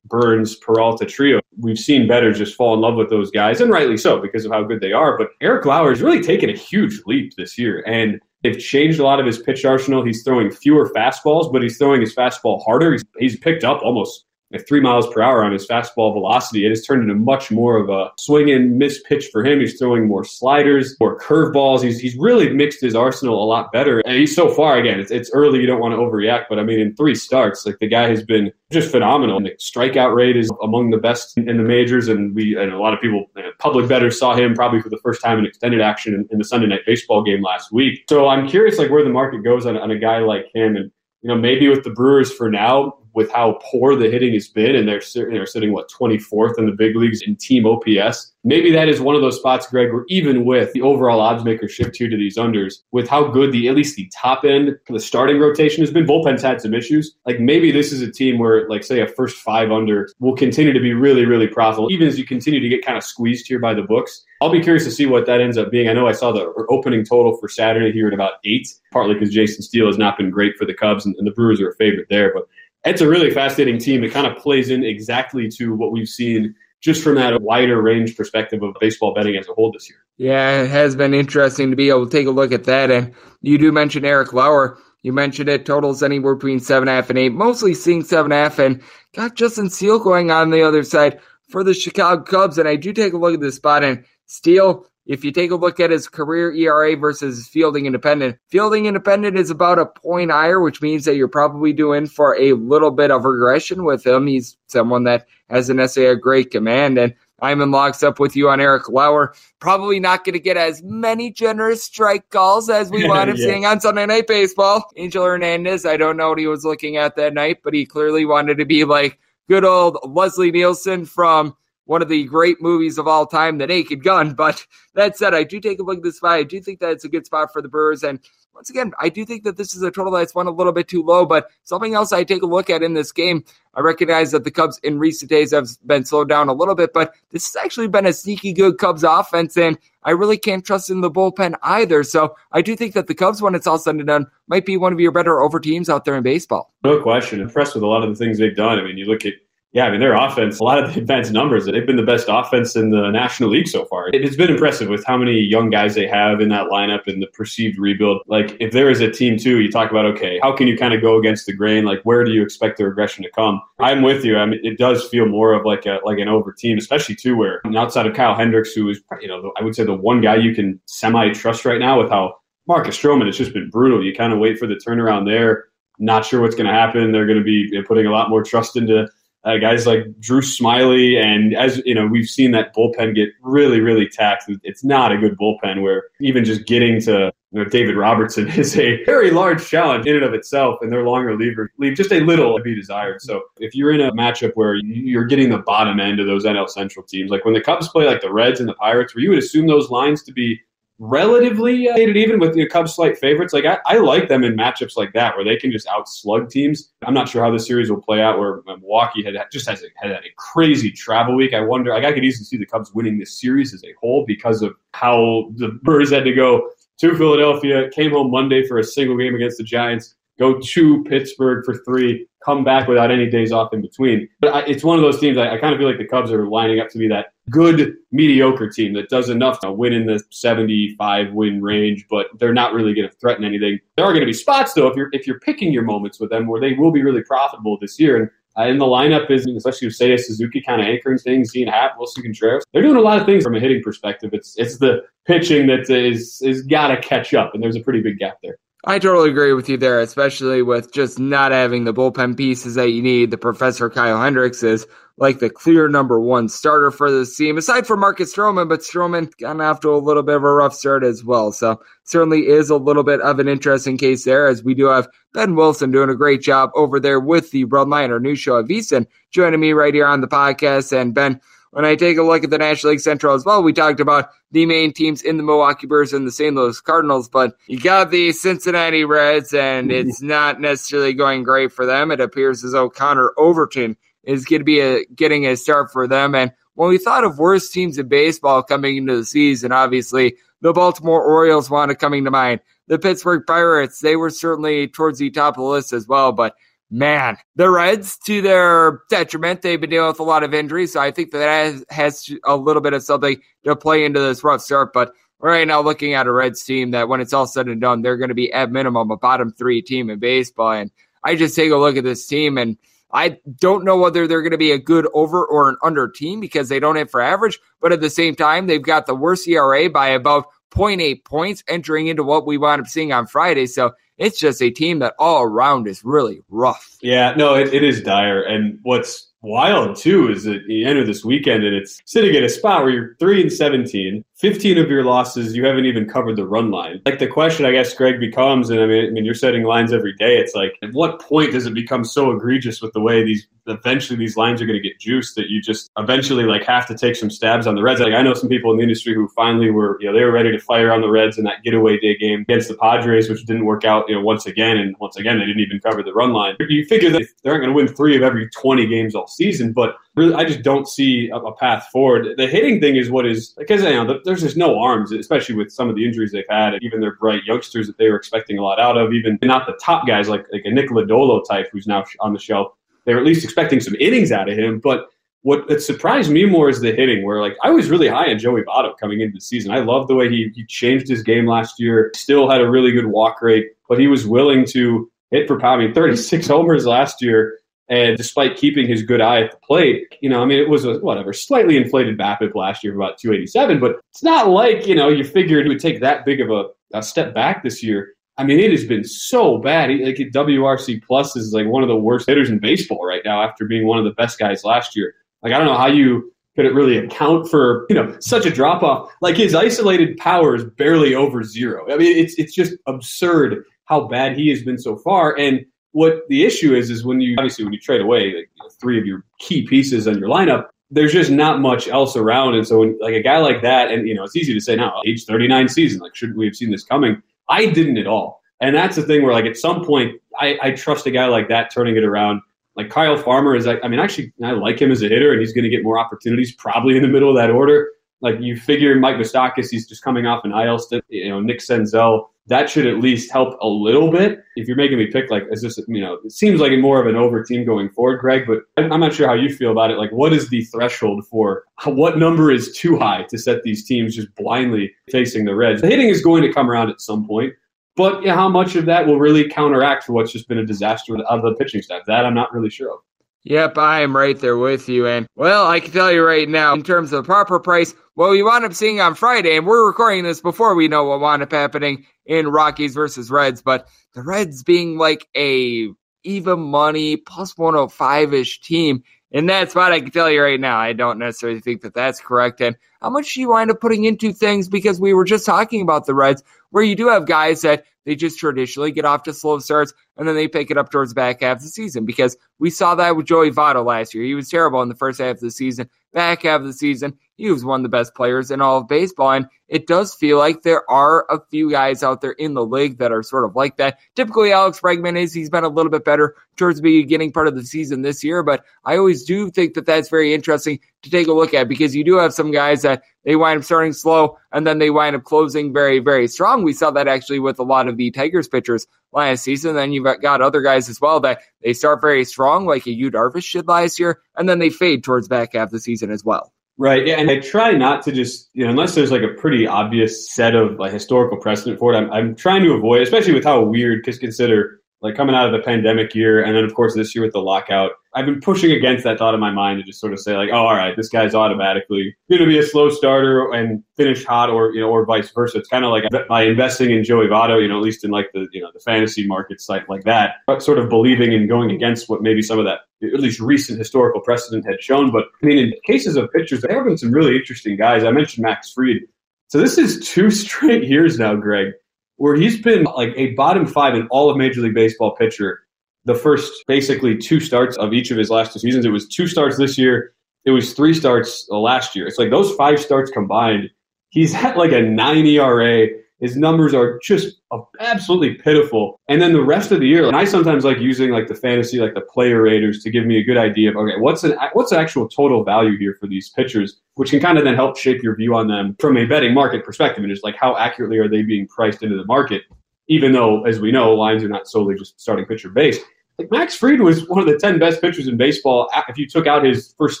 Burnes Peralta trio. We've seen better just fall in love with those guys, and rightly so because of how good they are. But Eric Lauer has really taken a huge leap this year, and they've changed a lot of his pitch arsenal. He's throwing fewer fastballs, but he's throwing his fastball harder. He's, he's picked up almost at three miles per hour on his fastball velocity. It has turned into much more of a swing and miss pitch for him. He's throwing more sliders, more curveballs. He's, he's really mixed his arsenal a lot better. And he's so far, again, it's, it's early. You don't want to overreact, but I mean, in three starts, like the guy has been just phenomenal. And the strikeout rate is among the best in, the majors. And we, and a lot of people, uh, public bettors saw him probably for the first time in extended action in, in, the Sunday night baseball game last week. So I'm curious, like where the market goes on, on a guy like him. And, you know, maybe with the Brewers for now, with how poor the hitting has been, and they're, they're sitting what 24th in the big leagues in team OPS. Maybe that is one of those spots, Greg, where even with the overall odds maker shift here to these unders, with how good the at least the top end, the starting rotation has been, bullpen's had some issues. Like maybe this is a team where, like, say, a first five under will continue to be really, really profitable, even as you continue to get kind of squeezed here by the books. I'll be curious to see what that ends up being. I know I saw the opening total for Saturday here at about eight, partly because Jason Steele has not been great for the Cubs, and, and the Brewers are a favorite there, but it's a really fascinating team. It kind of plays in exactly to what we've seen just from that wider range perspective of baseball betting as a whole this year. Yeah, it has been interesting to be able to take a look at that. And you do mention Eric Lauer. You mentioned it totals anywhere between seven and a half and eight, mostly seeing seven and a half, and got Justin Steele going on the other side for the Chicago Cubs. And I do take a look at this spot, and Steele if you take a look at his career ERA versus fielding independent, fielding independent is about a point higher, which means that you're probably doing for a little bit of regression with him. He's someone that has an necessarily a great command. And I'm in lockstep with you on Eric Lauer. Probably not going to get as many generous strike calls as we [laughs] wound up yeah. seeing on Sunday Night Baseball. Angel Hernandez, I don't know what he was looking at that night, but he clearly wanted to be like good old Leslie Nielsen from one of the great movies of all time, The Naked Gun. But that said, I do take a look at this fight. I do think that it's a good spot for the Brewers. And once again, I do think that this is a total that's one a little bit too low. But something else I take a look at in this game, I recognize that the Cubs in recent days have been slowed down a little bit, but this has actually been a sneaky good Cubs offense. And I really can't trust in the bullpen either. So I do think that the Cubs, when it's all said and done, might be one of your better over teams out there in baseball. No question. Impressed with a lot of the things they've done. I mean, you look at yeah, I mean, their offense, a lot of the advanced numbers, they've been the best offense in the National League so far. It has been impressive with how many young guys they have in that lineup and the perceived rebuild. Like, if there is a team, too, you talk about, okay, how can you kind of go against the grain? Like, where do you expect the regression to come? I'm with you. I mean, it does feel more of like a like an over team, especially, too, where outside of Kyle Hendricks, who is, you know, I would say the one guy you can semi trust right now with how Marcus Stroman has just been brutal. You kind of wait for the turnaround there. Not sure what's going to happen. They're going to be putting a lot more trust into uh, guys like Drew Smyly, and as you know, we've seen that bullpen get really, really taxed. It's not a good bullpen where even just getting to you know, David Robertson [laughs] is a very large challenge in and of itself, and their long relievers leave just a little to be desired. So if you're in a matchup where you're getting the bottom end of those NL Central teams, like when the Cubs play like the Reds and the Pirates, where you would assume those lines to be relatively uh, even with the Cubs slight favorites. Like I, I, like them in matchups like that where they can just outslug teams. I'm not sure how the series will play out. Where Milwaukee had just has a, had a crazy travel week. I wonder. Like I could easily see the Cubs winning this series as a whole because of how the Birds had to go to Philadelphia, came home Monday for a single game against the Giants, go to Pittsburgh for three, come back without any days off in between. But I, it's one of those teams I, I kind of feel like the Cubs are lining up to be that good mediocre team that does enough to win in the 75 win range, but they're not really going to threaten anything. There are going to be spots though if you're if you're picking your moments with them where they will be really profitable this year. And uh, in the lineup is especially with Seiya Suzuki kind of anchoring things, Ian Happ, Willson Contreras. They're doing a lot of things from a hitting perspective. It's it's the pitching that is is got to catch up, and there's a pretty big gap there. I totally agree with you there, especially with just not having the bullpen pieces that you need. The Professor Kyle Hendricks is like the clear number one starter for this team, aside from Marcus Stroman, but Stroman got off to a little bit of a rough start as well. So certainly is a little bit of an interesting case there, as we do have Ben Wilson doing a great job over there with the Bloodline, our new show at VSiN, joining me right here on the podcast. And Ben, when I take a look at the National League Central as well, we talked about the main teams in the Milwaukee Brewers and the St. Louis Cardinals, but you got the Cincinnati Reds, and mm-hmm. it's not necessarily going great for them. It appears as though Connor Overton is going to be a, getting a start for them. And when we thought of worst teams in baseball coming into the season, obviously the Baltimore Orioles wanted coming to mind. The Pittsburgh Pirates, they were certainly towards the top of the list as well, but man, the Reds, to their detriment, they've been dealing with a lot of injuries. So I think that has, has a little bit of something to play into this rough start. But right now, looking at a Reds team that when it's all said and done, they're going to be at minimum a bottom three team in baseball. And I just take a look at this team and I don't know whether they're going to be a good over or an under team because they don't hit for average, but at the same time, they've got the worst ERA by about 0.8 points entering into what we wound up seeing on Friday. So it's just a team that all around is really rough. Yeah, no, it, it is dire. And what's wild too is that you enter this weekend and it's sitting at a spot where you're three and 17. 15 of your losses, you haven't even covered the run line. Like the question, I guess, Greg becomes, and I mean, I mean, you're setting lines every day. It's like, at what point does it become so egregious with the way these eventually these lines are going to get juiced that you just eventually like have to take some stabs on the Reds? Like I know some people in the industry who finally were, you know, they were ready to fire on the Reds in that getaway day game against the Padres, which didn't work out, you know, once again, and once again they didn't even cover the run line. You figure that they aren't going to win three of every 20 games all season, but really, I just don't see a, a path forward. The hitting thing is what is because you know there's just no arms, especially with some of the injuries they've had, and even their bright youngsters that they were expecting a lot out of. Even not the top guys like like a Nick Lodolo type who's now on the shelf. They're at least expecting some innings out of him, but. What surprised me more is the hitting, where like I was really high on Joey Votto coming into the season. I loved the way he, he changed his game last year. Still had a really good walk rate, but he was willing to hit for power. I mean, 36 [laughs] homers last year and despite keeping his good eye at the plate, you know, I mean, it was a whatever, slightly inflated BABIP last year about 287, but it's not like, you know, you figured he would take that big of a, a step back this year. I mean, it has been so bad. He, like WRC plus is like one of the worst hitters in baseball right now after being one of the best guys last year. Like, I don't know how you could it really account for, you know, such a drop off. Like his isolated power is barely over zero. I mean, it's, it's just absurd how bad he has been so far. And, what the issue is is when you obviously when you trade away like you know, three of your key pieces on your lineup, there's just not much else around. And so when like a guy like that, and you know, it's easy to say now, age 39 season, like shouldn't we have seen this coming? I didn't at all. And that's the thing where like at some point I, I trust a guy like that turning it around. Like Kyle Farmer is, I mean, actually, I like him as a hitter, and he's going to get more opportunities probably in the middle of that order. Like you figure, Mike Moustakas, he's just coming off an IL stint. You know, Nick Senzel, that should at least help a little bit. If you're making me pick, like, is this, you know, it seems like more of an over team going forward, Greg, but I'm not sure how you feel about it. Like, what is the threshold for what number is too high to set these teams just blindly facing the Reds? The hitting is going to come around at some point, but yeah, how much of that will really counteract for what's just been a disaster of the pitching staff? That I'm not really sure of. Yep, I am right there with you. And well, I can tell you right now, in terms of proper price, well, we wound up seeing on Friday, and we're recording this before we know what wound up happening in Rockies versus Reds, but the Reds being like a even money plus 105 ish team in that spot, I can tell you right now, I don't necessarily think that that's correct. And how much do you wind up putting into things? Because we were just talking about the Reds, where you do have guys that they just traditionally get off to slow starts and then they pick it up towards the back half of the season because we saw that with Joey Votto last year. He was terrible in the first half of the season. Back half of the season, he was one of the best players in all of baseball. And it does feel like there are a few guys out there in the league that are sort of like that. Typically, Alex Bregman is, he's been a little bit better towards the beginning part of the season this year, but I always do think that that's very interesting to take a look at because you do have some guys that they wind up starting slow and then they wind up closing very, very strong. We saw that actually with a lot of the Tigers pitchers last season. Then you've got other guys as well that they start very strong, like a Yu Darvish did last year, and then they fade towards back half the season as well. Right. Yeah. And I try not to just, you know, unless there's like a pretty obvious set of like historical precedent for it, I'm, I'm trying to avoid, especially with how weird, because consider like coming out of the pandemic year, and then of course this year with the lockout. I've been pushing against that thought in my mind to just sort of say like, oh, all right, this guy's automatically going to be a slow starter and finish hot, or you know, or vice versa. It's kind of like by investing in Joey Votto, you know, at least in like the you know the fantasy market site like that, but sort of believing and going against what maybe some of that at least recent historical precedent had shown. But I mean, in cases of pitchers, there have been some really interesting guys. I mentioned Max Fried. So this is two [laughs] straight years now, Greg, where he's been like a bottom five in all of Major League Baseball pitcher the first basically two starts of each of his last two seasons. It was two starts this year. It was three starts uh, last year. It's like those five starts combined, he's at like a nine ERA. His numbers are just absolutely pitiful. And then the rest of the year, and I sometimes like using like the fantasy, like the player raters to give me a good idea of okay, what's an what's the actual total value here for these pitchers, which can kind of then help shape your view on them from a betting market perspective, and just like how accurately are they being priced into the market. Even though, as we know, lines are not solely just starting pitcher based. Like Max Fried was one of the 10 best pitchers in baseball if you took out his first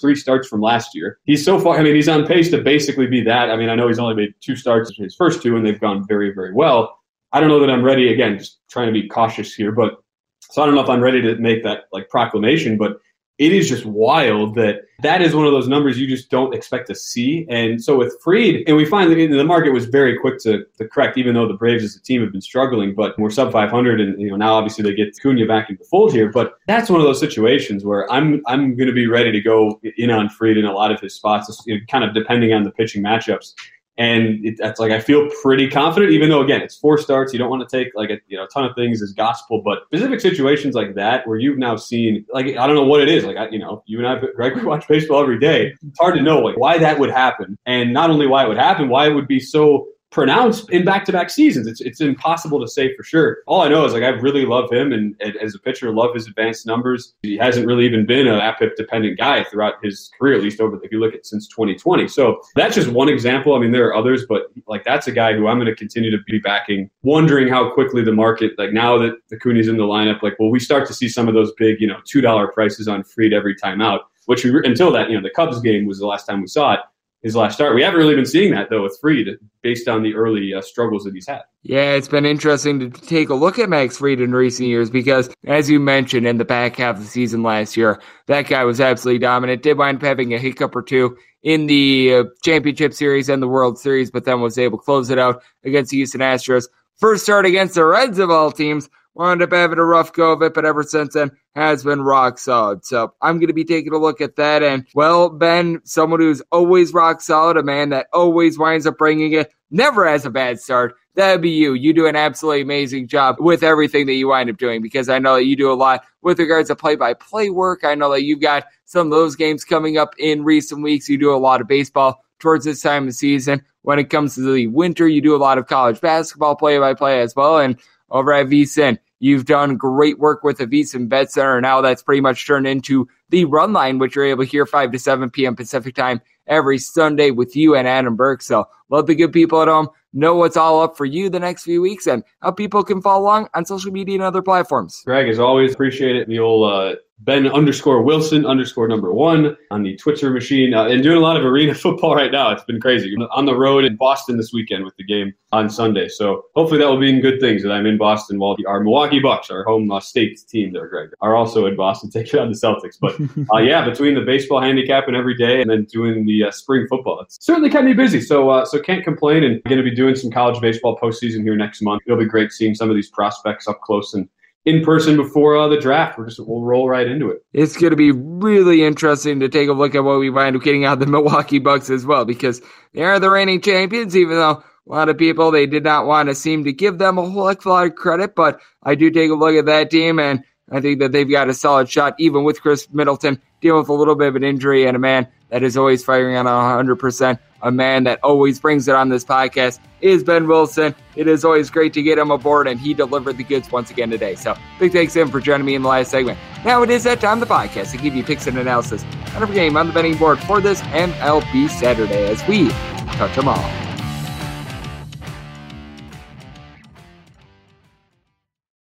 three starts from last year. He's so far, I mean, he's on pace to basically be that. I mean, I know he's only made two starts in his first two, and they've gone very, very well. I don't know that I'm ready, again, just trying to be cautious here, but so I don't know if I'm ready to make that like proclamation, but it is just wild that that is one of those numbers you just don't expect to see. And so with Fried, and we find that the market was very quick to, to correct, even though the Braves as a team have been struggling, but we're sub 500, and you know now obviously they get Acuna back into the fold here. But that's one of those situations where I'm I'm going to be ready to go in on Fried in a lot of his spots, you know, kind of depending on the pitching matchups. And it, that's like I feel pretty confident, even though again it's four starts. You don't want to take like a you know a ton of things as gospel, but specific situations like that where you've now seen like I don't know what it is. Like I, you know, you and I, Greg, we watch [laughs] baseball every day. It's hard to know like why that would happen, and not only why it would happen, why it would be so pronounced in back-to-back seasons. It's it's impossible to say for sure. All I know is like I really love him, and, and as a pitcher, love his advanced numbers. He hasn't really even been an BABIP dependent guy throughout his career, at least over if you look at since 2020. So that's just one example. I mean, there are others, but like that's a guy who I'm going to continue to be backing. Wondering how quickly the market, like now that Acuna's in the lineup, like will we start to see some of those big, you know, two dollar prices on Fried every time out? Which we, until that, you know, the Cubs game was the last time we saw it his last start. We haven't really been seeing that though with Fried, based on the early uh, struggles that he's had. Yeah, it's been interesting to take a look at Max Fried in recent years because, as you mentioned, in the back half of the season last year, that guy was absolutely dominant. Did wind up having a hiccup or two in the uh, championship series and the World Series, but then was able to close it out against the Houston Astros. First start against the Reds of all teams wound up having a rough go of it, but ever since then has been rock solid. So I'm going to be taking a look at that. And well, Ben, someone who's always rock solid, a man that always winds up bringing it, never has a bad start. That'd be you. You do an absolutely amazing job with everything that you wind up doing because I know that you do a lot with regards to play by play work. I know that you've got some of those games coming up in recent weeks. You do a lot of baseball towards this time of season. When it comes to the winter, you do a lot of college basketball play by play as well. And over at VSiN, You've done great work with the VSiN Bet Center. Now that's pretty much turned into the run line, which you're able to hear 5 to 7 p.m. Pacific time every Sunday with you and Adam Burke. So love the good people at home. Know what's all up for you the next few weeks and how people can follow along on social media and other platforms. Greg, as always, appreciate it. The old uh, Ben underscore Wilson underscore number one on the Twitter machine uh, and doing a lot of arena [laughs] football right now. It's been crazy. on the road in Boston this weekend with the game on Sunday. So hopefully that will be in good things that I'm in Boston while our Milwaukee Bucks, our home uh, state team there, Greg, are also in Boston [laughs] taking on the Celtics. But [laughs] uh, yeah, between the baseball handicap and every day and then doing the uh, spring football, it's certainly kept me busy. So, uh, so can't complain and going to be doing some college baseball postseason here next month. It'll be great seeing some of these prospects up close and in person before uh, the draft. We're just we'll roll right into it. It's going to be really interesting to take a look at what we wind up getting out of the [laughs] Milwaukee Bucks as well, because they are the reigning champions. Even though a lot of people they did not want to seem to give them a whole heck of a lot of credit, but I do take a look at that team and. I think that they've got a solid shot, even with Khris Middleton dealing with a little bit of an injury and a man that is always firing on 100%. A man that always brings it on this podcast is Ben Wilson. It is always great to get him aboard, and he delivered the goods once again today. So big thanks to him for joining me in the last segment. Now it is that time the podcast to give you picks and analysis on every game on the betting board for this MLB Saturday as we touch them all.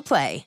Play.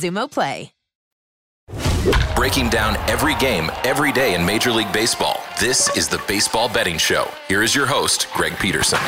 Xumo Play. Breaking down every game, every day in Major League Baseball. This is the Baseball Betting Show. Here is your host, Greg Peterson.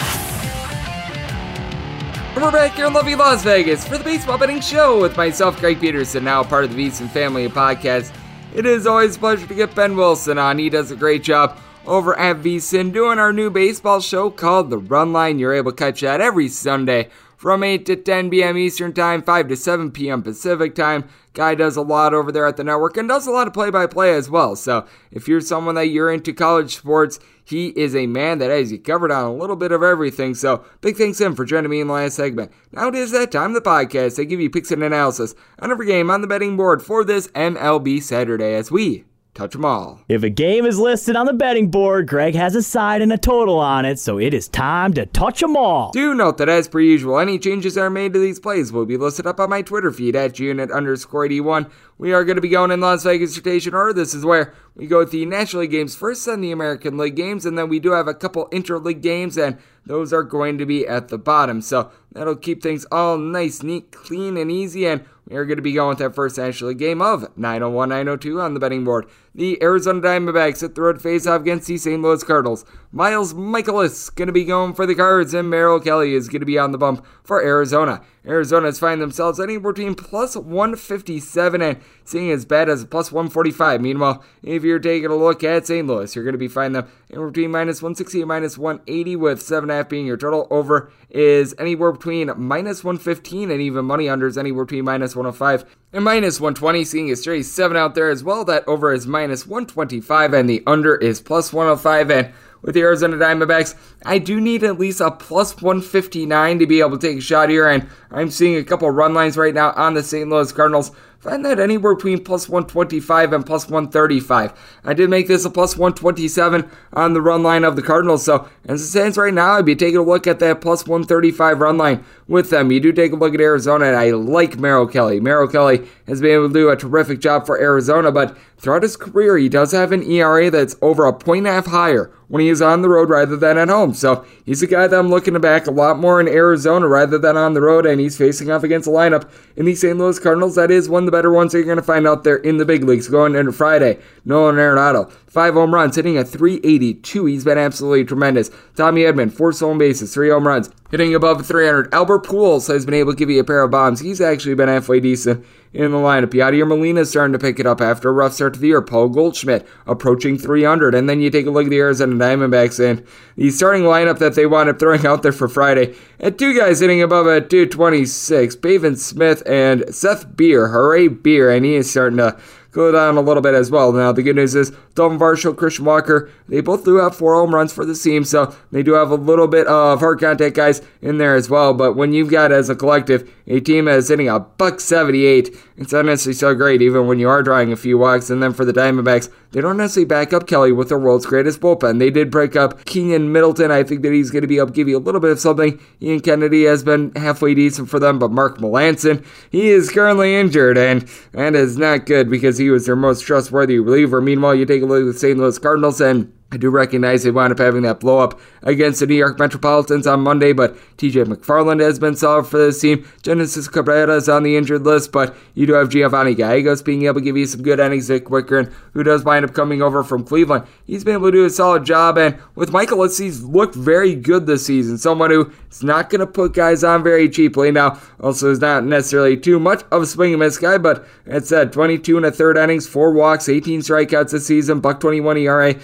We're back here in lovely Las Vegas for the Baseball Betting Show with myself, Greg Peterson, now part of the VSiN Family Podcast. It is always a pleasure to get Ben Wilson on. He does a great job over at VSiN doing our new baseball show called The Run Line. You're able to catch that every Sunday from 8 to 10 p.m. Eastern Time, 5 to 7 p.m. Pacific Time. Guy does a lot over there at the network and does a lot of play by play as well. So if you're someone that you're into college sports, he is a man that has you covered on a little bit of everything. So big thanks to him for joining me in the last segment. Now it is that time of the podcast. I give you picks and analysis on every game on the betting board for this MLB Saturday as we touch them all. If a game is listed on the betting board, Greg has a side and a total on it, so it is time to touch them all. Do note that as per usual, any changes that are made to these plays will be listed up on my Twitter feed at unit underscore 81. We are going to be going in Las Vegas rotation order. This is where we go with the National League games first, then the American League games, and then we do have a couple interleague games, and those are going to be at the bottom. So that'll keep things all nice, neat, clean, and easy. And we are going to be going with that first National League game of 901 902 on the betting board. The Arizona Diamondbacks hit the road face off against the St. Louis Cardinals. Miles Mikolas going to be going for the Cards, and Merrill Kelly is going to be on the bump for Arizona. Arizona's find themselves anywhere between plus 157 and seeing as bad as plus 145. Meanwhile, if you're taking a look at St. Louis, you're going to be finding them anywhere between minus 160 and minus 180, with 7.5 being your total. Over is anywhere between minus 115 and even money unders anywhere between minus 105 and minus 120. Seeing a straight 7 out there as well. That over is minus 125 and the under is plus 105. And with the Arizona Diamondbacks. I do need at least a plus 159 to be able to take a shot here, and I'm seeing a couple run lines right now on the St. Louis Cardinals. Find that anywhere between plus 125 and plus 135. I did make this a plus 127 on the run line of the Cardinals, so as it stands right now, I'd be taking a look at that plus 135 run line with them. You do take a look at Arizona, and I like Merrill Kelly. Merrill Kelly has been able to do a terrific job for Arizona, but throughout his career, he does have an ERA that's over a point and a half higher when he is on the road rather than at home. So he's a guy that I'm looking to back a lot more in Arizona rather than on the road, and he's facing off against a lineup in the St. Louis Cardinals that is one of the better ones that you're going to find out there in the big leagues going into Friday. Nolan Arenado, five home runs, hitting at 382. He's been absolutely tremendous. Tommy Edman, four stolen bases, three home runs, hitting above 300. Albert Pujols has been able to give you a pair of bombs. He's actually been halfway decent in the lineup. Yadier Molina starting to pick it up after a rough start to the year. Paul Goldschmidt approaching 300. And then you take a look at the Arizona Diamondbacks and the starting lineup that they wound up throwing out there for Friday. And two guys hitting above at 226, Pavin Smith and Seth Beer. Hooray, Beer. And he is starting to go down a little bit as well. Now, the good news is Dalton Varsho, Christian Walker, they both do have four home runs for the team, so they do have a little bit of hard contact guys in there as well. But when you've got as a collective a team that is hitting a buck 78, it's not necessarily so great, even when you are drawing a few walks. And then for the Diamondbacks, they don't necessarily back up Kelly with the world's greatest bullpen. They did break up Keynan Middleton. I think that he's going to be able to give you a little bit of something. Ian Kennedy has been halfway decent for them, but Mark Melancon, he is currently injured, and that is not good because he was their most trustworthy reliever. Meanwhile, you take a look at the St. Louis Cardinals, and I do recognize they wound up having that blow up against the New York Metropolitans on Monday, but TJ McFarland has been solid for this team. Genesis Cabrera is on the injured list, but you do have Giovanni Gallegos being able to give you some good innings. Nick and who does wind up coming over from Cleveland, he's been able to do a solid job. And with Mikolas, he's looked very good this season. Someone who is not going to put guys on very cheaply. Now, also is not necessarily too much of a swing and miss guy, but it said 22 and a third innings, four walks, 18 strikeouts this season, buck 21 ERA.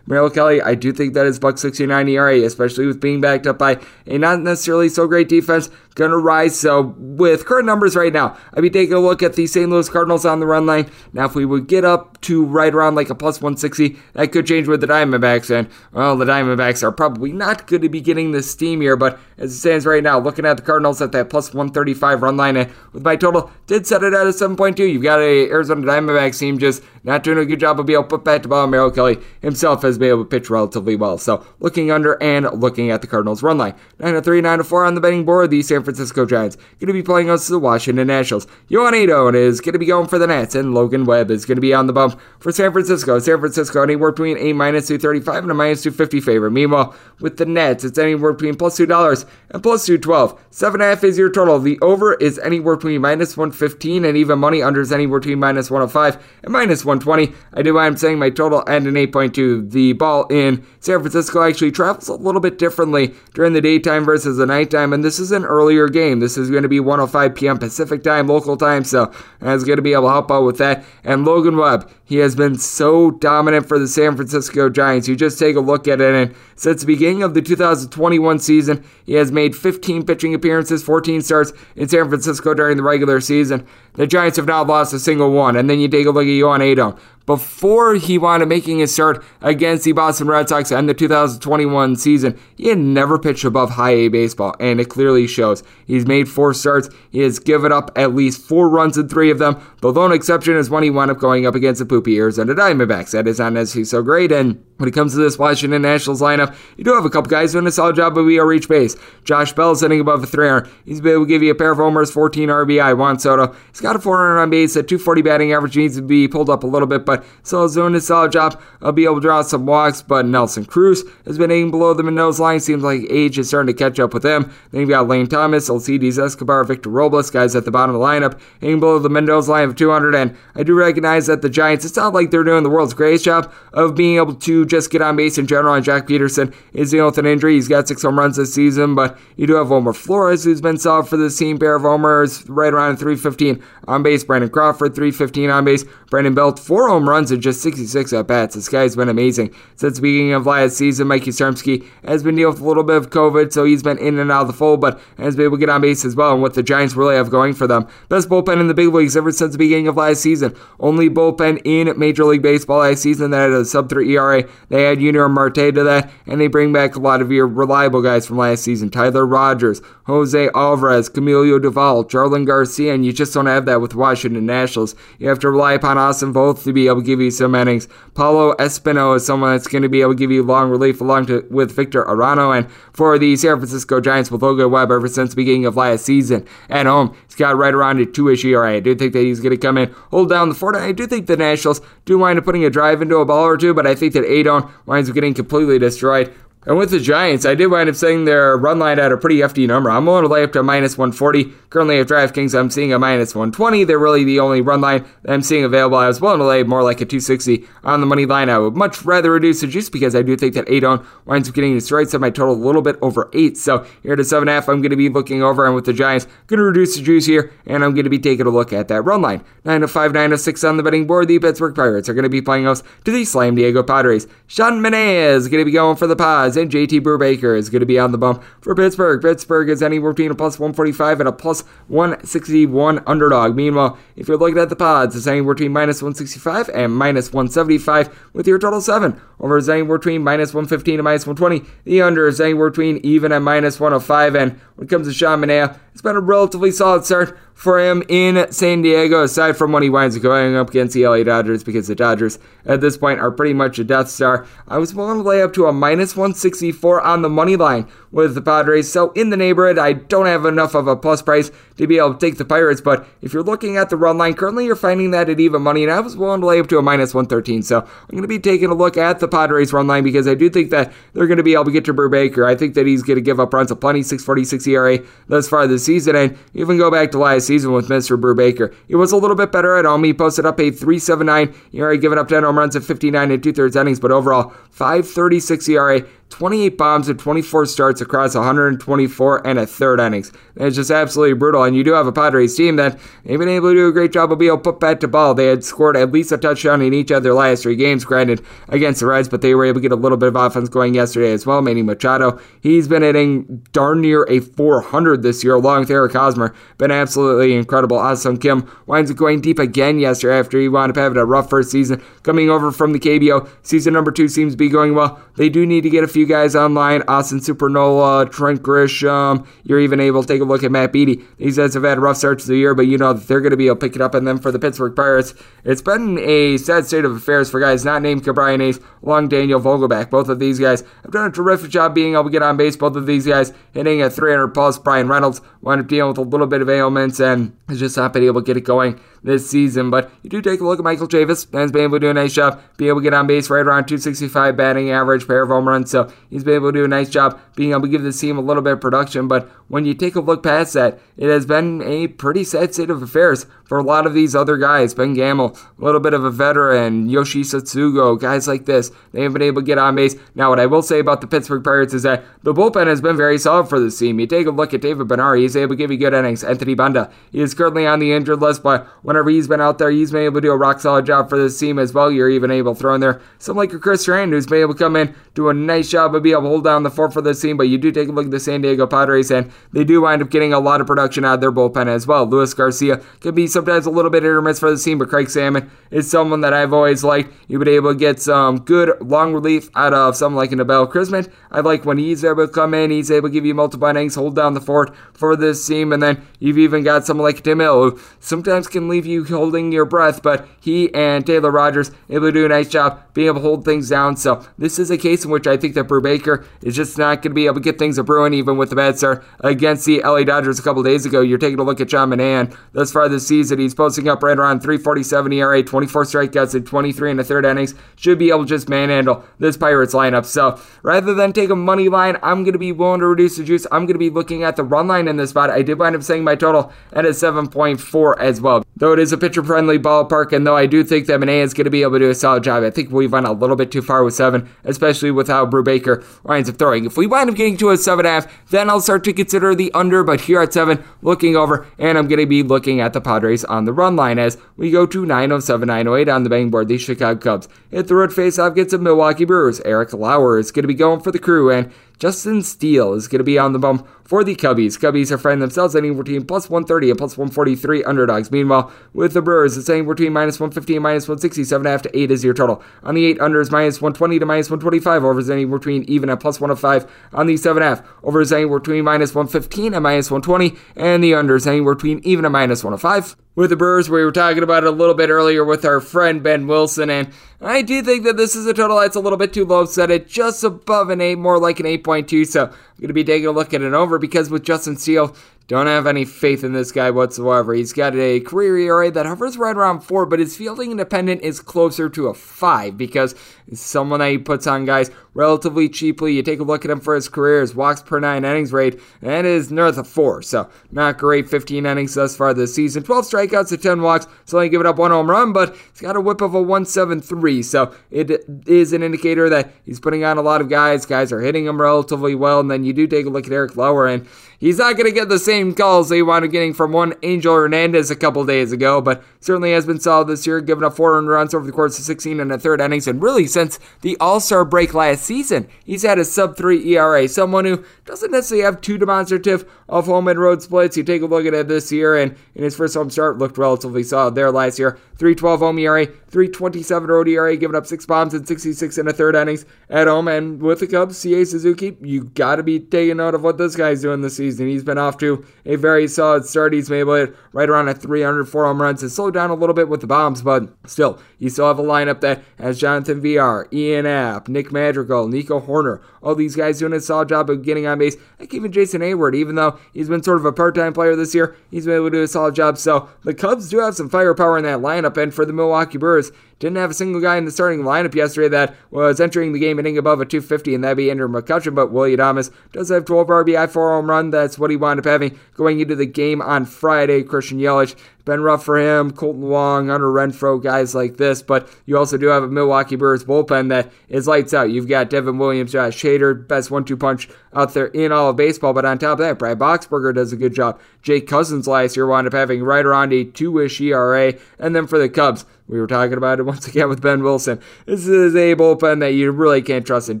Kelly, I do think that his buck 69 ERA, especially with being backed up by a not necessarily so great defense, going to rise. So, with current numbers right now, I'd be taking a look at the St. Louis Cardinals on the run line. Now, if we would get up to right around like a plus 160, that could change with the Diamondbacks. And, well, the Diamondbacks are probably not going to be getting the steam here. But as it stands right now, looking at the Cardinals at that plus 135 run line, and with my total, did set it at a 7.2. You've got a Arizona Diamondbacks team just not doing a good job of being able to put back to ball. Merrill Kelly himself has been able to pitch relatively well. So, looking under and looking at the Cardinals run line. 9 to 3, 9 to 4 on the betting board. The San Francisco Giants going to be playing us the Washington Nationals. Adon is going to be going for the Nats, and Logan Webb is going to be on the bump for San Francisco. San Francisco anywhere between a minus 235 and a minus 250 favorite. Meanwhile, with the Nets, it's anywhere between plus $2 and plus 212. 7.5 is your total. The over is anywhere between minus 115 and even money under is anywhere between minus 105 and minus 120. I do why I'm saying my total and an 8.2. The ball in San Francisco actually travels a little bit differently during the daytime versus the nighttime, and this is an earlier game. This is going to be 105 p.m. Pacific time, local time, so that's going to be able to help out with that. And Logan Webb, he has been so dominant for the San Francisco Giants. You just take a look at it, and since the beginning of the 2021 season, he has made 15 pitching appearances, 14 starts in San Francisco during the regular season. The Giants have not lost a single one. And then you take a look at Joan Adon. Before he wound up making his start against the Boston Red Sox in the 2021 season, he had never pitched above high A baseball, and it clearly shows. He's made four starts. He has given up at least four runs in three of them. The lone exception is when he wound up going up against the poopy Arizona Diamondbacks. That is not necessarily so great. And when it comes to this Washington Nationals lineup, you do have a couple guys doing a solid job of ER reach base. Josh Bell sitting above a 300. He's been able to give you a pair of homers, 14 RBI. Juan Soto, he's got a 400 on base, a 240 batting average, needs to be pulled up a little bit, but is doing a solid job. I'll be able to draw some walks, but Nelson Cruz has been aiming below the nose line. Seems like age is starting to catch up with him. Then you've got Lane Thomas, Alcides Escobar, Victor Robles, guys at the bottom of the lineup, aiming below the Mendoza line of 200. And I do recognize that the Giants, it's not like they're doing the world's greatest job of being able to just get on base in general, and Joc Pederson is dealing with an injury. He's got six home runs this season, but you do have Omar Flores, who's been solid for this team. Pair of homers right around 315 on base. Brandon Crawford, 315 on base. Brandon Belt, four home runs and just 66 at bats. This guy's been amazing since the beginning of last season. Mike Yastrzemski has been dealing with a little bit of COVID, so he's been in and out of the fold, but has been able to get on base as well. And what the Giants really have going for them, best bullpen in the big leagues ever since the beginning of last season. Only bullpen in Major League Baseball last season that had a sub 3 ERA. They had Yunior Marte to that, and they bring back a lot of your reliable guys from last season. Tyler Rogers, Jose Alvarez, Camilo Doval, Jarlin Garcia, and you just don't have that with Washington Nationals. You have to rely upon Austin Voth to be able to give you some innings. Paolo Espino is someone that's going to be able to give you long relief along to, with Victor Arano, and for the San Francisco Giants with Logan Webb ever since the beginning of last season at home, he's got right around a two-ish ERA. I do think that he's going to come in, hold down the fort. I do think the Nationals do wind up putting a drive into a ball or two, but I think that Adon winds up getting completely destroyed. And with the Giants, I did wind up setting their run line at a pretty hefty number. I'm willing to lay up to minus 140. Currently at DraftKings, I'm seeing a minus 120. They're really the only run line I'm seeing available. I was willing to lay more like a 260 on the money line. I would much rather reduce it just because I do think that Adon winds up getting destroyed. Set my total a little bit over 8. So here a 7.5, I'm going to be looking over. And with the Giants, going to reduce the juice here. And I'm going to be taking a look at that run line. 9 to 5, 9 to 6 on the betting board. The Pittsburgh Pirates are going to be playing host to the Slam Diego Padres. Sean Manaea is going to be going for the Pods. And JT Brubaker Baker is going to be on the bump for Pittsburgh. Pittsburgh is anywhere between a plus 145 and a plus 161 underdog. Meanwhile, if you're looking at the pods, it's anywhere between minus 165 and minus 175 with your total 7. Over is anywhere between minus 115 and minus 120. The under is anywhere between even and minus 105. And when it comes to Sean Manaea, it's been a relatively solid start for him in San Diego, aside from when he winds up going up against the LA Dodgers, because the Dodgers at this point are pretty much a Death Star. I was willing to lay up to a minus 164 on the money line with the Padres, so in the neighborhood, I don't have enough of a plus price to be able to take the Pirates, but if you're looking at the run line, currently you're finding that at even money, and I was willing to lay up to a minus 113, so I'm going to be taking a look at the Padres run line because I do think that they're going to be able to get to Brubaker. I think that he's going to give up runs of plenty, 646 ERA thus far this season, and even go back to last season with Mr. Brubaker. He was a little bit better at home. He posted up a 379 ERA, giving up 10 home runs at 59 and two thirds innings, but overall, 536 ERA, 28 bombs in 24 starts across 124 and a third innings. It's just absolutely brutal. And you do have a Padres team that they've been able to do a great job of being able to put bat to ball. They had scored at least a touchdown in each of their last three games, granted, against the Reds, but they were able to get a little bit of offense going yesterday as well. Manny Machado, he's been hitting darn near a 400 this year, along with Eric Hosmer. Been absolutely incredible. Ha-Seong Kim winds up going deep again yesterday after he wound up having a rough first season. Coming over from the KBO, season number two seems to be going well. They do need to get a few guys online. Austin Supernola, Trent Grisham. You're even able to take a look at Matt Beaty. These guys have had rough starts to the year, but you know that they're going to be able to pick it up. And then for the Pittsburgh Pirates, it's been a sad state of affairs for guys not named Ke'Bryan Hayes, along Daniel Vogelbach. Both of these guys have done a terrific job being able to get on base. Both of these guys hitting at 300 plus. Bryan Reynolds wound up dealing with a little bit of ailments and has just not been able to get it going this season. But you do take a look at Michael Chavis, has been able to do a nice job, be able to get on base right around 265 batting average, pair of home runs. So he's been able to do a nice job being able to give the team a little bit of production. But when you take a look past that, it has been a pretty sad state of affairs for a lot of these other guys. Ben Gamel, a little bit of a veteran, Yoshi Tsutsugo, guys like this. They haven't been able to get on base. Now, what I will say about the Pittsburgh Pirates is that the bullpen has been very solid for this team. You take a look at David Bednar, he's able to give you good innings. Anthony Banda, he is currently on the injured list, but whenever he's been out there, he's been able to do a rock solid job for this team as well. You're even able to throw in there someone like Chris Strand, who's been able to come in, do a nice job of being able to hold down the fort for this team. But you do take a look at the San Diego Padres, and they do wind up getting a lot of production out of their bullpen as well. Luis Garcia can be sometimes a little bit hit for the team, but Craig Stammen is someone that I've always liked. You've been able to get some good long relief out of someone like an Abel Crismatt. I like when he's able to come in, he's able to give you multiple innings, hold down the fort for this team, and then you've even got someone like Tim Hill, who sometimes can leave you holding your breath, but he and Taylor Rogers able to do a nice job being able to hold things down. So this is a case in which I think that Brubaker is just not going to be able to get things a brewing even with the bad start against the LA Dodgers a couple days ago. You're taking a look at Sean Manaea. Thus far this season, he's posting up right around 347 ERA, 24 strikeouts in 23 and a third innings. Should be able to just manhandle this Pirates lineup. So rather than take a money line, I'm going to be willing to reduce the juice. I'm going to be looking at the run line in this spot. I did wind up saying my total at a 7.4 as well. Though it is a pitcher friendly ballpark, and though I do think that Manaea is going to be able to do a solid job, I think we went a little bit too far with seven, especially with how Brubaker winds up throwing. If we wind up getting to a seven and a half, then I'll start to consider the under. But here at seven, looking over, and I'm going to be looking at the Padres on the run line as we go to 907, 908 on the betting board. The Chicago Cubs hit the road face-off against the Milwaukee Brewers. Eric Lauer is going to be going for the crew, and Justin Steele is going to be on the bump for the Cubbies. Cubbies are finding themselves anywhere between plus 130 and plus 143 underdogs. Meanwhile, with the Brewers, it's anywhere between minus 150 and minus 160, 7.5 to 8 is your total. On the 8 unders, minus 120 to minus 125. Over is anywhere between even at plus 105 on the 7.5. Over is anywhere between minus 115 and minus 120. And the unders anywhere between even and minus 105 with the Brewers. We were talking about it a little bit earlier with our friend Ben Wilson, and I do think that this is a total that's a little bit too low. Set it just above an 8, more like an 8.2. So I'm going to be taking a look at it over because with Justin Steele, don't have any faith in this guy whatsoever. He's got a career ERA that hovers right around four, but his fielding independent is closer to a five because someone that he puts on guys relatively cheaply. You take a look at him for his career, his walks per nine innings rate, and is north of four. So not great. 15 innings thus far this season, 12 strikeouts to 10 walks. It's only given up one home run, but he's got a whip of a 173. So it is an indicator that he's putting on a lot of guys. Guys are hitting him relatively well. And then you do take a look at Eric Lauer, and he's not going to get the same calls that he wound up getting from one Angel Hernandez a couple days ago, but certainly has been solid this year, giving up 400 runs over the course of 16 and a third innings. And really, since the All Star break last season, he's had a sub 3 ERA. Someone who doesn't necessarily have too demonstrative of home and road splits. You take a look at it this year, and in his first home start, looked relatively solid there last year. 312 home ERA, 327 road ERA, giving up six bombs and 66 and a third innings at home. And with the Cubs, Seiya Suzuki, you got to be taking note of what this guy's doing this season. He's been off to a very solid start. He's been able to right around at 304 home runs. It's slowed down a little bit with the bombs, but still, you still have a lineup that has Jonathan Villar, Ian Happ, Nick Madrigal, Nico Hoerner, all these guys doing a solid job of getting on base. Like even Jason Heyward, even though he's been sort of a part-time player this year, he's been able to do a solid job. So the Cubs do have some firepower in that lineup, and for the Milwaukee Brewers, didn't have a single guy in the starting lineup yesterday that was entering the game hitting above a 250, and that'd be Andrew McCutchen. But Willy Adames does have 12 RBI, 4 home run. That's what he wound up having going into the game on Friday. Christian Yelich been rough for him. Kolten Wong, Hunter Renfroe, guys like this. But you also do have a Milwaukee Brewers bullpen that is lights out. You've got Devin Williams, Josh Hader, best one-two punch out there in all of baseball. But on top of that, Brad Boxberger does a good job. Jake Cousins last year wound up having right around a two-ish ERA. And then for the Cubs, we were talking about it [laughs] once again with Ben Wilson. This is a bullpen that you really can't trust. And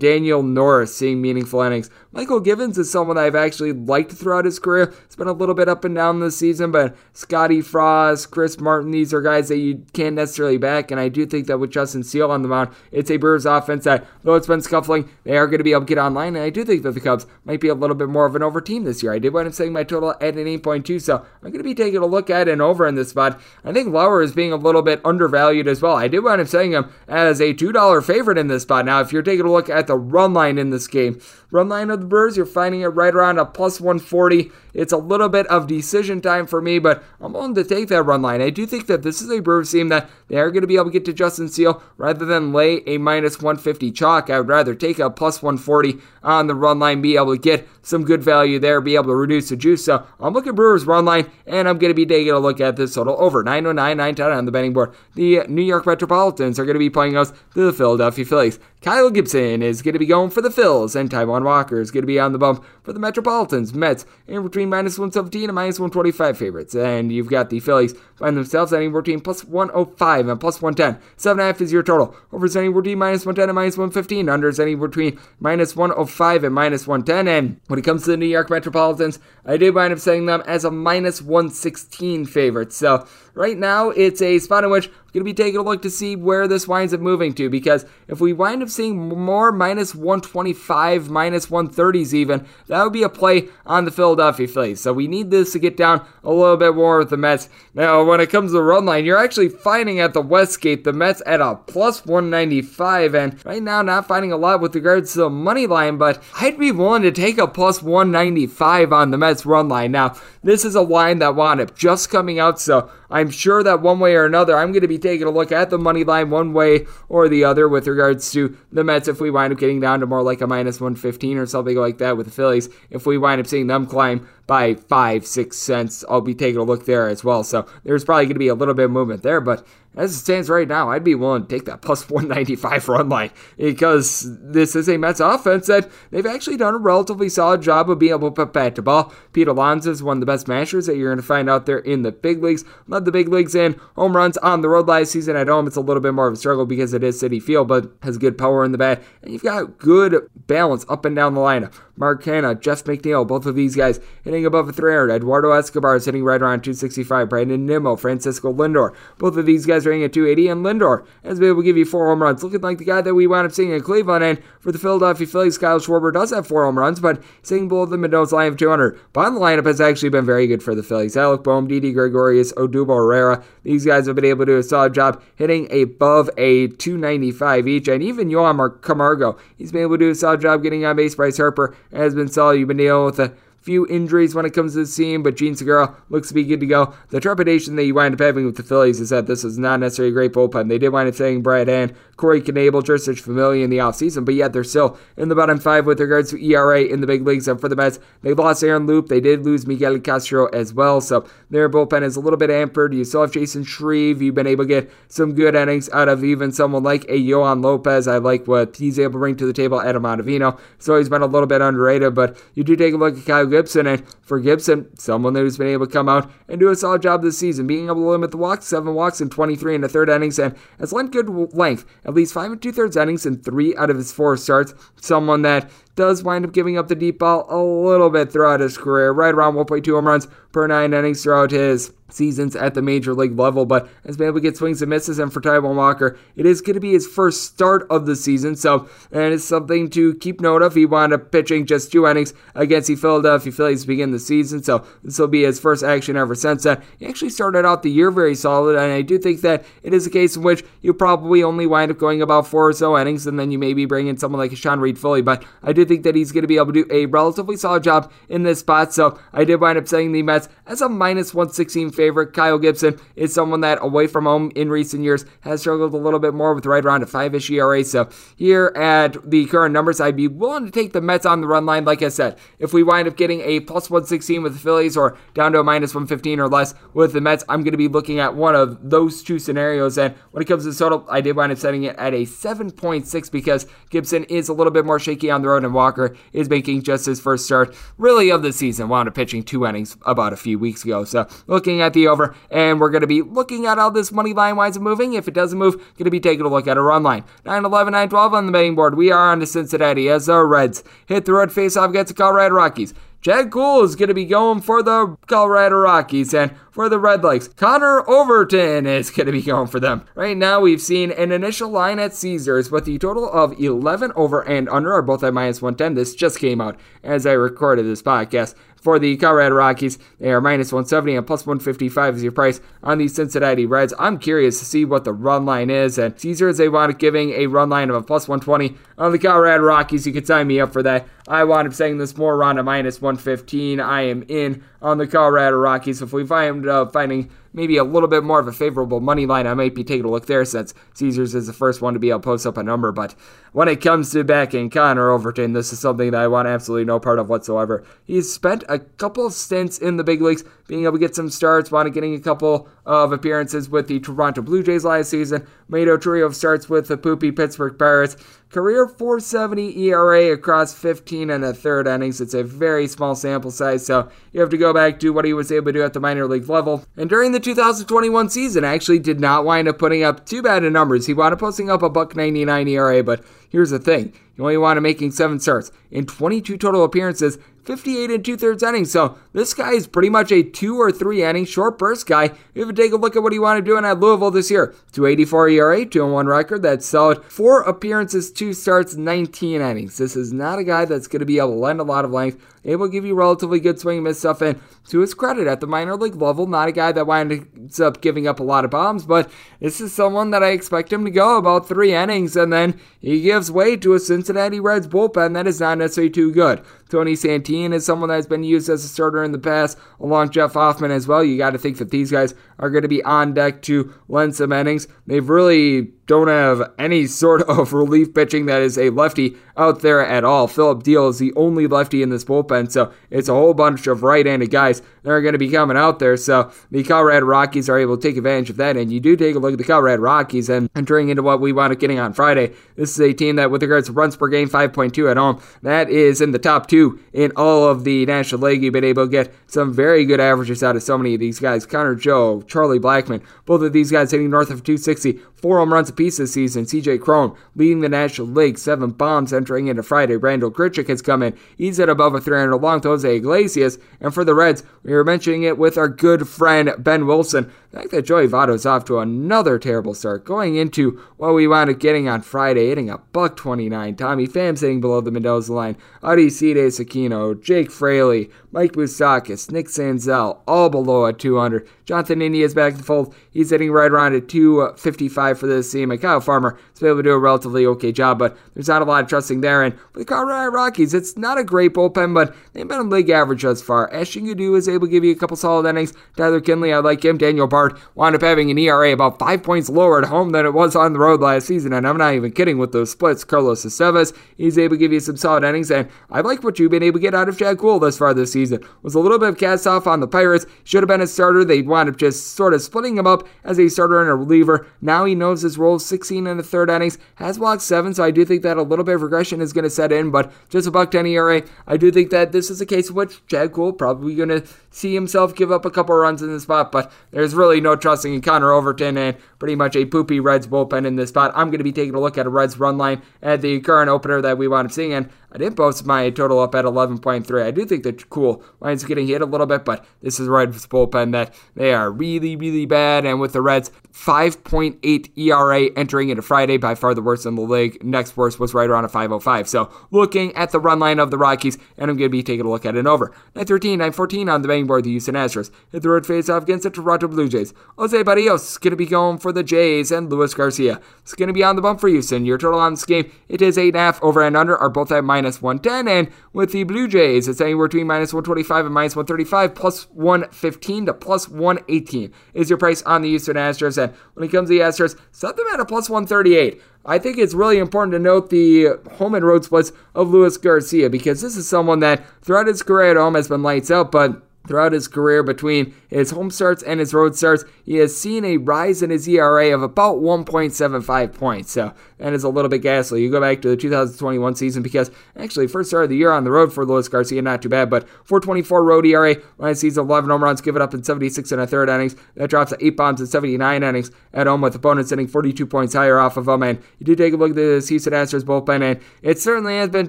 Daniel Norris seeing meaningful innings. Mychal Givens is someone I've actually liked throughout his career. It's been a little bit up and down this season, but Scott Effross, Chris Martin, these are guys that you can't necessarily back. And I do think that with Justin Steele on the mound, it's a Brewers offense that, though it's been scuffling, they are going to be able to get online. And I do think that the Cubs might be a little bit more of an over team this year. I did wind up saying my total at an 8.2, so I'm going to be taking a look at an over in this spot. I think Lauer is being a little bit undervalued as well. I did wind up saying him as a $2 favorite in this spot. Now, if you're taking a look at the run line in this game, run line of the Brewers, you're finding it right around a plus 140. It's a little bit of decision time for me, but I'm willing to take that run line. I do think that this is a Brewers team that they are going to be able to get to Justin Steele rather than lay a minus 150 chalk. I would rather take a plus 140 on the run line, be able to get some good value there, be able to reduce the juice. So I'm looking Brewers run line, and I'm going to be taking a look at this total over 909, 910 on the betting board. The New York Metropolitans are going to be playing us to the Philadelphia Phillies. Kyle Gibson is going to be going for the Phils, and Taijuan Walker is going to be on the bump for the Metropolitans. Mets in between minus 117 and minus 125 favorites. And you've got the Phillies find themselves anywhere between plus 105 and plus 110. 7.5 is your total. Over anywhere between minus 110 and minus 115. Under anywhere between minus 105 and minus 110. And when it comes to the New York Metropolitans, I did wind up setting them as a minus 116 favorite. So right now, it's a spot in which we're going to be taking a look to see where this winds up moving to. Because if we wind up seeing more minus 125, minus 130s even, that would be a play on the Philadelphia Phillies. So we need this to get down a little bit more with the Mets. Now, when it comes to the run line, you're actually finding at the Westgate the Mets at a plus 195. And right now, not finding a lot with regards to the money line, but I'd be willing to take a plus 195 on the Mets run line. Now, this is a line that wound up just coming out, so I'm sure that one way or another, I'm going to be taking a look at the money line one way or the other with regards to the Mets if we wind up getting down to more like a minus 115 or something like that with the Phillies. If we wind up seeing them climb by five, six cents, I'll be taking a look there as well. So there's probably going to be a little bit of movement there, but as it stands right now, I'd be willing to take that plus [laughs] 195 run line because this is a Mets offense that they've actually done a relatively solid job of being able to put back to ball. Pete Alonso is one of the best mashers that you're going to find out there in the big leagues. Led the big leagues in home runs on the road last season. At home, it's a little bit more of a struggle because it is Citi Field, but has good power in the bat. And you've got good balance up and down the lineup. Mark Canha, Jeff McNeil, both of these guys hitting above a 300. Eduardo Escobar is hitting right around 265. Brandon Nimmo, Francisco Lindor, both of these guys are hitting at 280. And Lindor has been able to give you four home runs, looking like the guy that we wound up seeing in Cleveland. And for the Philadelphia Phillies, Kyle Schwarber does have four home runs, but hitting below the Mendoza line of 200. But the lineup has actually been very good for the Phillies. Alec Bohm, Didi Gregorius, Odubel Herrera, these guys have been able to do a solid job hitting above a 295 each. And even Johan Camargo, he's been able to do a solid job getting on base. Bryce Harper has been solid. You've been dealing with a few injuries when it comes to the team, but Jean Segura looks to be good to go. The trepidation that you wind up having with the Phillies is that this is not necessarily a great bullpen. They did wind up saying Brad Hand, Corey Knebel, Jeurys Familia in the offseason, but yet they're still in the bottom five with regards to ERA in the big leagues. And for the Mets, they lost Aaron Loup. They did lose Miguel Castro as well, so their bullpen is a little bit hampered. You still have Chasen Shreve. You've been able to get some good innings out of even someone like a Johan Lopez. I like what he's able to bring to the table. Adam Ottavino. So he's been a little bit underrated, but you do take a look at Kyle Gibson and for Gibson, someone who's been able to come out and do a solid job this season, being able to limit the walks, seven walks in 23 and a third innings, and has lent good length, at least five and two thirds innings in three out of his four starts. Someone that does wind up giving up the deep ball a little bit throughout his career, right around 1.2 home runs per nine innings throughout his seasons at the major league level, but has been able to get swings and misses. And for Taijuan Walker, it is going to be his first start of the season, so and it's something to keep note of. He wound up pitching just two innings against the Philadelphia Phillies to begin the season, so this will be his first action ever since then. He actually started out the year very solid, and I do think that it is a case in which you probably only wind up going about four or so innings, and then you maybe bring in someone like Sean Reid-Foley, but I do think that he's going to be able to do a relatively solid job in this spot. So I did wind up saying the Mets as a minus 116 favorite. Kyle Gibson is someone that away from home in recent years has struggled a little bit more with right around a five ish ERA. So here at the current numbers, I'd be willing to take the Mets on the run line. Like I said, if we wind up getting a plus 116 with the Phillies or down to a minus 115 or less with the Mets, I'm going to be looking at one of those two scenarios. And when it comes to total, I did wind up setting it at a 7.6 because Gibson is a little bit more shaky on the road Walker is making just his first start really of the season. Wound up pitching two innings about a few weeks ago. So looking at the over, and we're going to be looking at how this money line winds up moving. If it doesn't move, going to be taking a look at a run line. 9 11, 9 12 on the betting board. We are on to Cincinnati as the Reds hit the road face off against the Colorado Rockies. Chad Kuhl is going to be going for the Colorado Rockies, and for the Redlegs, Connor Overton is going to be going for them. Right now, we've seen an initial line at Caesars with the total of 11 over and under are both at minus 110. This just came out as I recorded this podcast for the Colorado Rockies. They are minus 170 and plus 155 is your price on the Cincinnati Reds. I'm curious to see what the run line is. And they wound giving a run line of a plus 120 on the Colorado Rockies. You could sign me up for that. I wound up saying this more around a minus 115. I am in on the Colorado Rockies. If we find uh, finding maybe a little bit more of a favorable money line, I might be taking a look there since Caesars is the first one to be able to post up a number. But when it comes to backing Connor Overton, this is something that I want absolutely no part of whatsoever. He's spent a couple stints in the big leagues, being able to get some starts, wanted getting a couple of appearances with the Toronto Blue Jays last season, made a trio of starts with the poopy Pittsburgh Pirates. Career 470 ERA across 15 and a third innings. It's a very small sample size, so you have to go back to what he was able to do at the minor league level. And during the 2021 season, actually did not wind up putting up too bad of numbers. He wound up posting up a buck 99 ERA, but here's the thing: you only wound up making seven starts in 22 total appearances. 58 and two thirds innings. So this guy is pretty much a two or three inning short burst guy. If you take a look at what he wanted to doing at Louisville this year, 284 ERA, 2 1 record. That's solid. Four appearances, two starts, 19 innings. This is not a guy that's going to be able to lend a lot of length able to give you relatively good swing and miss stuff. And to his credit, at the minor league level, not a guy that winds up giving up a lot of bombs, but this is someone that I expect him to go about three innings, and then he gives way to a Cincinnati Reds bullpen that is not necessarily too good. Tony Santillan is someone that's been used as a starter in the past, along Jeff Hoffman as well. You got to think that these guys are going to be on deck to lend some innings. They've really don't have any [laughs] sort of relief pitching that is a lefty out there at all. Phillip Diehl is the only lefty in this bullpen, so it's a whole bunch of right-handed guys that are going to be coming out there. So the Colorado Rockies are able to take advantage of that, and you do take a look at the Colorado Rockies and entering into what we wound up getting on Friday. This is a team that, with regards to runs per game, 5.2 at home, that is in the top two in all of the National League. You've been able to get some very good averages out of so many of these guys. Connor Joe, Charlie Blackmon. both of these guys hitting north of 260, four home runs apiece this season. CJ Cron leading the National League, seven bombs entering into Friday. Randal Grichuk has come in. He's at above a 300 long. Jose Iglesias. And for the Reds, we were mentioning it with our good friend Ben Wilson. The fact that Joey Votto's off to another terrible start, going into what we wound up getting on Friday, hitting a buck 29. Tommy Pham sitting below the Mendoza line. Aristides Aquino, Jake Fraley, Mike Moustakas, Nick Senzel, all below at 200. Jonathan India is back in the fold. He's hitting right around at 255 for this team. And Kyle Farmer been able to do a relatively okay job, but there's not a lot of trusting there. And for the Colorado Rockies, it's not a great bullpen, but they've been on league average thus far. Ashton Goudeau is able to give you a couple solid innings. Tyler Kinley, I like him. Daniel Bard wound up having an ERA about five points lower at home than it was on the road last season, and I'm not even kidding with those splits. Carlos Estevez, he's able to give you some solid innings, and I like what you've been able to get out of Chad Kuhl thus far this season. Was a little bit of cast off on the Pirates. Should have been a starter. They wound up just sort of splitting him up as a starter and a reliever. Now he knows his role. 16 in the third innings, has walked seven, so I do think that a little bit of regression is going to set in. But just a buck 10 ERA, I do think that this is a case in which Chad Kuhl probably going to see himself give up a couple runs in the spot. But there's really no trusting in Connor Overton and pretty much a poopy Reds bullpen in this spot. I'm going to be taking a look at a Reds run line at the current opener that we wound up seeing, and I did post my total up at 11.3. I do think the cool lines getting hit a little bit, but this is Reds bullpen that they are really, really bad. And with the Reds, 5.8 ERA entering into Friday, by far the worst in the league. Next worst was right around a 505. So looking at the run line of the Rockies, and I'm going to be taking a look at an over. 913, 914 on the betting board, the Houston Astros. Hit the road face off against the Toronto Blue Jays. Jose Berrios is going to be going for the Jays, and Luis Garcia is going to be on the bump for Houston. Your total on this game, it is 8.5 over and under, are both at minus minus 110. And with the Blue Jays, it's anywhere between minus 125 and minus 135, plus 115 to plus 118 is your price on the Houston Astros. And when it comes to the Astros, set them at a plus 138. I think it's really important to note the home and road splits of Luis Garcia because this is someone that throughout his career at home has been lights out, but throughout his career between his home starts and his road starts, he has seen a rise in his ERA of about 1.75 points. So that is a little bit ghastly. You go back to the 2021 season because actually first start of the year on the road for Luis Garcia, not too bad, but 424 road ERA, last season 11 home runs, give it up in 76 and a third innings. That drops to 8 bombs in 79 innings at home with opponents hitting 42 points higher off of him. And you do take a look at this Houston Astros bullpen, and it certainly has been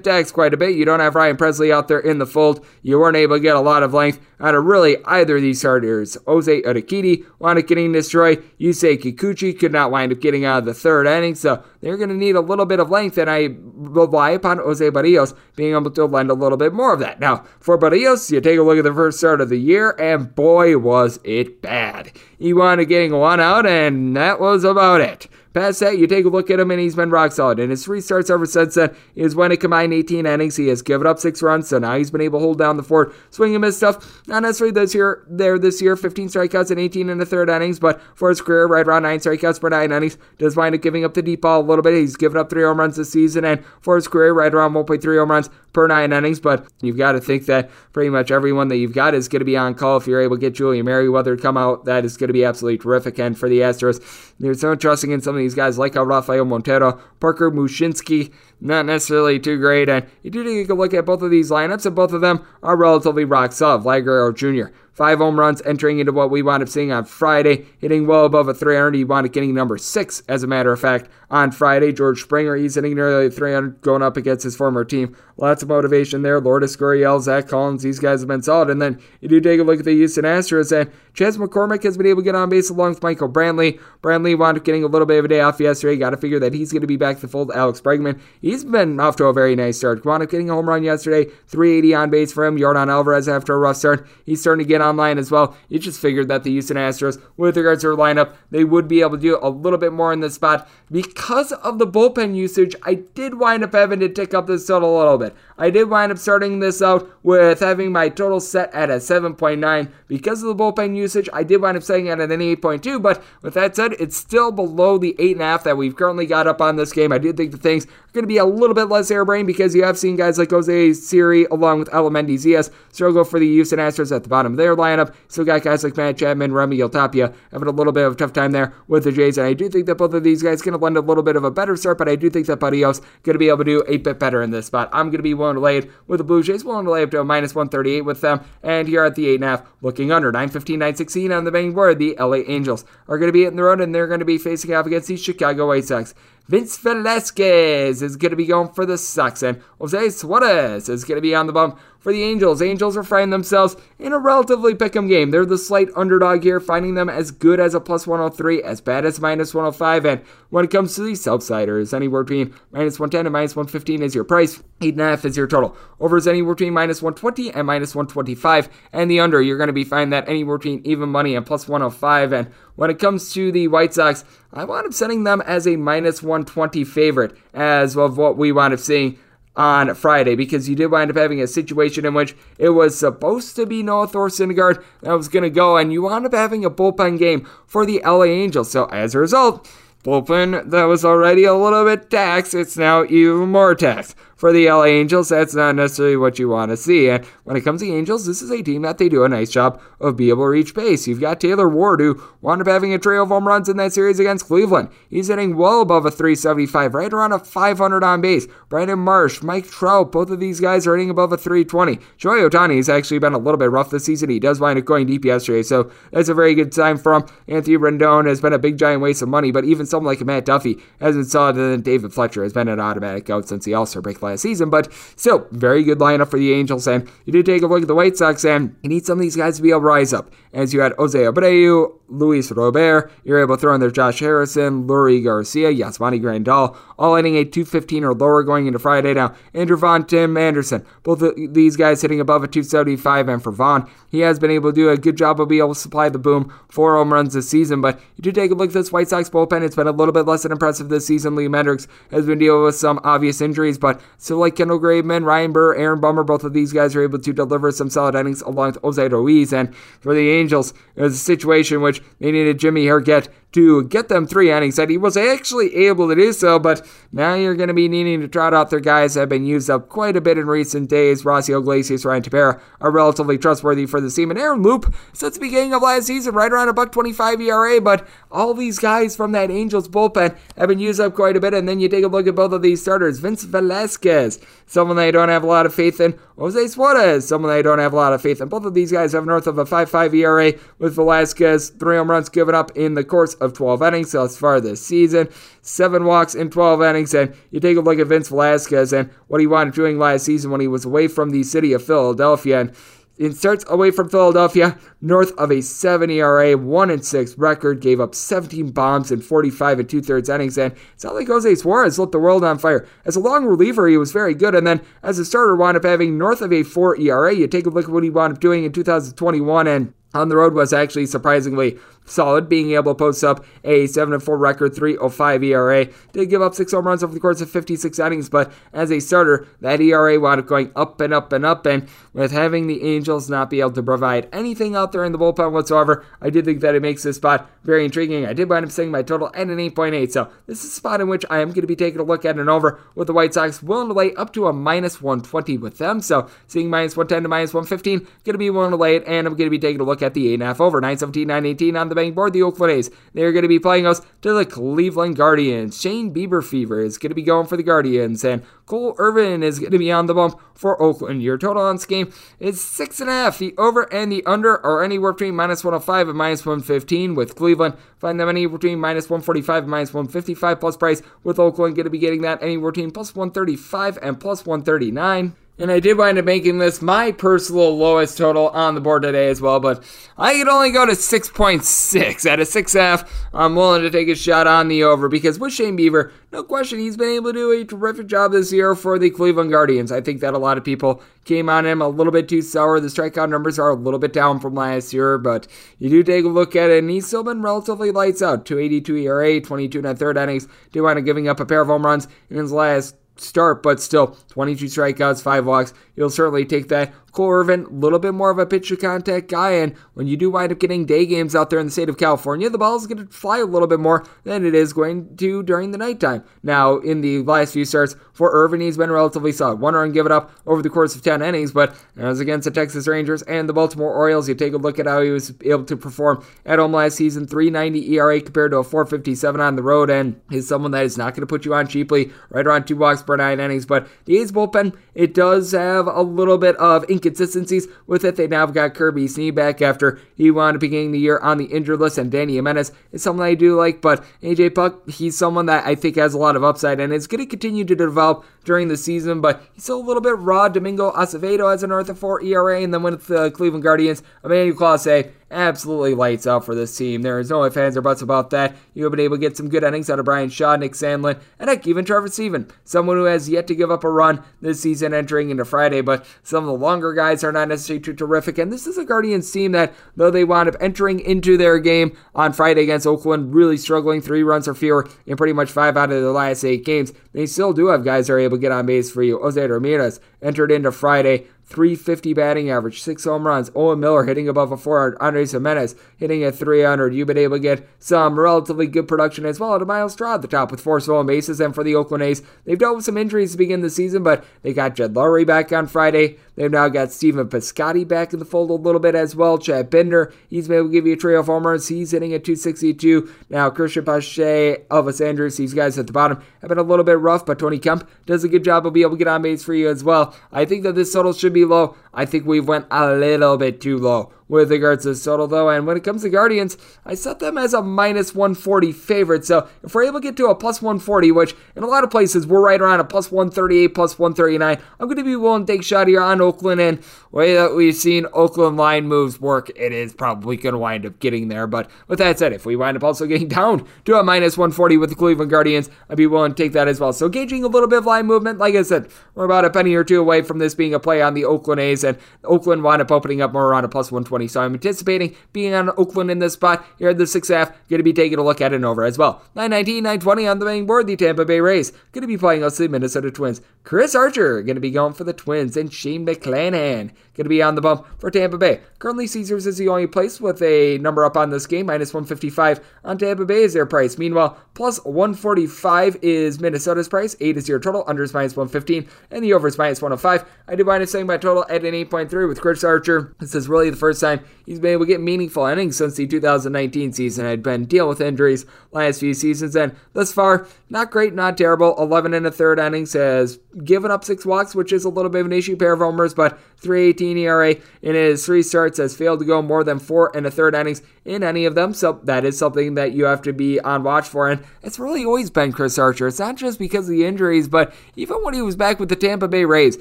taxed quite a bit. You don't have Ryan Pressly out there in the fold. You weren't able to get a lot of length out of really either of these starters. Jose Urquidy wound up getting destroyed. Yusei Kikuchi could not wind up getting out of the third inning, so they're going to need a little bit of length, and I rely upon Jose Berrios being able to lend a little bit more of that. Now, for Berrios, you take a look at the first start of the year, and boy, was it bad. He wound up getting one out, and that was about it. Past that, you take a look at him and he's been rock solid. And his three starts ever since then is when it combined 18 innings. He has given up six runs, so now he's been able to hold down the fort, swing and miss stuff. Not necessarily this year, there this year, 15 strikeouts and 18 in the third innings, but for his career, right around nine strikeouts per nine innings. Does wind up giving up the deep ball a little bit. He's given up three home runs this season, and for his career, right around 1.3 home runs per nine innings. But you've got to think that pretty much everyone that you've got is going to be on call. If you're able to get Julian Merryweather to come out, that is going to be absolutely terrific. And for the Astros, there's no trusting in some of these guys like Rafael Montero, Parker Mushinski, not necessarily too great. And you do take a look at both of these lineups, and both of them are relatively rock solid. Vlad Jr., five home runs entering into what we wound up seeing on Friday, hitting well above a 300. He wound up getting number six, as a matter of fact, on Friday. George Springer, he's hitting nearly 300 going up against his former team. Lots of motivation there. Lourdes Gurriel, Zack Collins, these guys have been solid. And then you do take a look at the Houston Astros, and Chas McCormick has been able to get on base along with Michael Brantley. Brantley wound up getting a little bit of a day off yesterday. Got to figure that he's going to be back to the fold. Alex Bregman, he's been off to a very nice start. Wound up getting a home run yesterday, 380 on base for him. Yordan Alvarez after a rough start. He's starting to get online as well. You just figured that the Houston Astros, with regards to their lineup, they would be able to do a little bit more in this spot. Because of the bullpen usage, I did wind up having to tick up this total a little bit. I did wind up starting this out with having my total set at a 7.9. Because of the bullpen usage, I did wind up setting it at an 8.2, but with that said, it's still below the 8.5 that we've currently got up on this game. I do think the things are going to be a little bit less airbrain because you have seen guys like Jose Siri along with Aledmys Diaz struggle for the Houston Astros at the bottom of their lineup. Still got guys like Matt Chapman, Raimel Tapia having a little bit of a tough time there with the Jays, and I do think that both of these guys going to lend a little bit of a better start, but I do think that Berrios going to be able to do a bit better in this spot. I'm going to be willing to lay it with the Blue Jays, willing to lay up to a minus 138 with them, and here at the 8.5, looking under 915, 916 on the betting board, the LA Angels are going to be hitting the road, and they're going to be facing off against the Chicago White Sox. Vince Velasquez is going to be going for the Sox, and Jose Suarez is going to be on the bump for the Angels. Angels are finding themselves in a relatively pick'em game. They're the slight underdog here, finding them as good as a plus 103, as bad as minus 105. And when it comes to the Southsiders, anywhere between minus 110 and minus 115 is your price. 8.5 is your total. Over is anywhere between minus 120 and minus 125. And the under, you're going to be finding that anywhere between even money and plus 105. And when it comes to the White Sox, I wound up setting them as a minus 120 favorite as of what we wound up seeing on Friday because you did wind up having a situation in which it was supposed to be Noah Thor Syndergaard that was going to go, and you wound up having a bullpen game for the LA Angels. So as a result, bullpen that was already a little bit taxed, it's now even more taxed for the LA Angels, that's not necessarily what you want to see. And when it comes to the Angels, this is a team that they do a nice job of being able to reach base. You've got Taylor Ward, who wound up having a trail of home runs in that series against Cleveland. He's hitting well above a 375, right around a 500 on base. Brandon Marsh, Mike Trout, both of these guys are hitting above a 320. Shohei Ohtani has actually been a little bit rough this season. He does wind up going deep yesterday, so that's a very good sign for him. Anthony Rendon has been a big giant waste of money, but even someone like Matt Duffy has been solid, and David Fletcher has been an automatic out since the All-Star break last season, but still, very good lineup for the Angels. And you do take a look at the White Sox, and you need some of these guys to be able to rise up. As you had Jose Abreu, Luis Robert, you're able to throw in there Josh Harrison, Leury Garcia, Yasmani Grandal, all hitting a 215 or lower going into Friday. Now, Andrew Vaughn, Tim Anderson, both of these guys hitting above a 275, and for Vaughn, he has been able to do a good job of being able to supply the boom four home runs this season. But you do take a look at this White Sox bullpen, it's been a little bit less than impressive this season. Liam Hendriks has been dealing with some obvious injuries, but So, like Kendall Graveman, Ryan Burr, Aaron Bummer, both of these guys are able to deliver some solid innings along with Jose Ruiz. And for the Angels, it was a situation which they needed Jimmy Herget to get them three innings, and he was actually able to do so. But now you're going to be needing to trot out their guys that have been used up quite a bit in recent days. Raisel Iglesias, Ryan Tepera are relatively trustworthy for the team, and Aaron Loup since the beginning of last season, right around a buck 25 ERA. But all these guys from that Angels bullpen have been used up quite a bit. And then you take a look at both of these starters: Vince Velasquez, someone they don't have a lot of faith in; Jose Suarez, someone they don't have a lot of faith in. Both of these guys have north of a 5.5 ERA, with Velasquez three home runs given up in the course of 12 innings thus far this season. Seven walks in 12 innings. And you take a look at Vince Velasquez and what he wound up doing last season when he was away from the city of Philadelphia. And it starts away from Philadelphia, north of a 7 ERA, 1 and 6 record, gave up 17 bombs in 45 and two thirds innings, and it's not like Jose Suarez lit the world on fire. As a long reliever, he was very good, and then as a starter, wound up having north of a 4 ERA. You take a look at what he wound up doing in 2021, and on the road was actually surprisingly solid, being able to post up a 7 4 record, 3.05 ERA. Did give up six home runs over the course of 56 innings, but as a starter, that ERA wound up going up and up and up. And with having the Angels not be able to provide anything out there in the bullpen whatsoever, I did think that it makes this spot very intriguing. I did wind up setting my total at an 8.8, so this is a spot in which I am going to be taking a look at an over with the White Sox, willing to lay up to a minus 120 with them. So seeing minus 110 to minus 115, going to be willing to lay it, and I'm going to be taking a look at the 8.5 over 917, 918 on the bank board. The Oakland A's. They're going to be playing us to the Cleveland Guardians. Shane Bieber fever is going to be going for the Guardians, and Cole Irvin is going to be on the bump for Oakland. Your total on this game is six and a half. The over and the under are anywhere between minus 105 and minus 115 with Cleveland. Find them anywhere between minus 145 and minus 155 plus price with Oakland going to be getting that anywhere between plus 135 and plus 139. And I did wind up making this my personal lowest total on the board today as well, but I could only go to 6.6. At a 6F, I'm willing to take a shot on the over because with Shane Bieber, no question, he's been able to do a terrific job this year for the Cleveland Guardians. I think that a lot of people came on him a little bit too sour. The strikeout numbers are a little bit down from last year, but you do take a look at it, and he's still been relatively lights out. 282 ERA, 22 and a third innings. Did wind up giving up a pair of home runs in his last start, but still 22 strikeouts, five walks. You'll certainly take that. Cole Irvin, a little bit more of a pitch to contact guy, and when you do wind up getting day games out there in the state of California, the ball is going to fly a little bit more than it is going to during the nighttime. Now, in the last few starts for Irvin, he's been relatively solid. One run given up over the course of 10 innings, but as against the Texas Rangers and the Baltimore Orioles, you take a look at how he was able to perform at home last season 390 ERA compared to a 457 on the road, and he's someone that is not going to put you on cheaply, right around two walks per nine innings. But the A's bullpen, it does have a little bit of inconsistencies with it. They now have got Kirby Snead back after he wound up beginning the year on the injured list, and Danny Jimenez is someone I do like, but AJ Puk, he's someone that I think has a lot of upside and is going to continue to develop during the season, but he's still a little bit raw. Domingo Acevedo has an of 4 ERA, and then with the Cleveland Guardians, Emmanuel Clase absolutely lights out for this team. There is no ifs, ands, or buts about that. You have been able to get some good innings out of Bryan Shaw, Nick Sandlin, and heck, even Trevor Stephan, someone who has yet to give up a run this season entering into Friday, but some of the longer guys are not necessarily too terrific. And this is a Guardians team that, though they wound up entering into their game on Friday against Oakland, really struggling three runs or fewer in pretty much five out of their last eight games, they still do have guys that are able to get on base for you. Jose Ramirez entered into Friday 350 batting average, six home runs. Owen Miller hitting above a 400. Andres Gimenez hitting at 300. You've been able to get some relatively good production as well. To Myles Straw at the top with four stolen bases. And for the Oakland A's, they've dealt with some injuries to begin the season, but they got Jed Lowrie back on Friday. They've now got Stephen Piscotty back in the fold a little bit as well. Chad Pinder, he's been able to give you a trio of homers. He's hitting at 262. Now, Cristian Pache, Elvis Andrus, these guys at the bottom have been a little bit rough, but Tony Kemp does a good job of being able to get on base for you as well. I think that this total should be low. I think we've went a little bit too low with regards to total though. And when it comes to Guardians, I set them as a minus 140 favorite. So if we're able to get to a plus 140, which in a lot of places we're right around a plus 138, plus 139, I'm going to be willing to take shot here on Oakland. And way that we've seen Oakland line moves work, it is probably going to wind up getting there. But with that said, if we wind up also getting [laughs] down to a minus 140 with the Cleveland Guardians, I'd be willing to take that as well. So gauging a little bit of line movement, like I said, we're about a penny or two away from this being a play on the Oakland A's. And Oakland wound up opening up more around a plus 120. So I'm anticipating being on Oakland in this spot here at the six half. Going to be taking a look at an over as well. 919, 920 on the main board. The Tampa Bay Rays going to be playing us the Minnesota Twins. Chris Archer going to be going for the Twins, and Shane McClanahan going to be on the bump for Tampa Bay. Currently, Caesars is the only place with a number up on this game, minus 155 on Tampa Bay is their price. Meanwhile, plus 145 is Minnesota's price. 8 is your total, under is minus 115, and the over is minus 105. I do mind saying my total at an 8.3 with Chris Archer. This is really the first time he's been able to get meaningful innings since the 2019 season. I'd been dealing with injuries last few seasons, and thus far, not great, not terrible. 11 and a third innings has given up six walks, which is a little bit of an issue. Pair of homers, but 318 ERA in his three starts has failed to go more than four and a third innings in any of them. So that is something that you have to be on watch for. And it's really always been Chris Archer. It's not just because of the injuries, but even when he was back with the Tampa Bay Rays,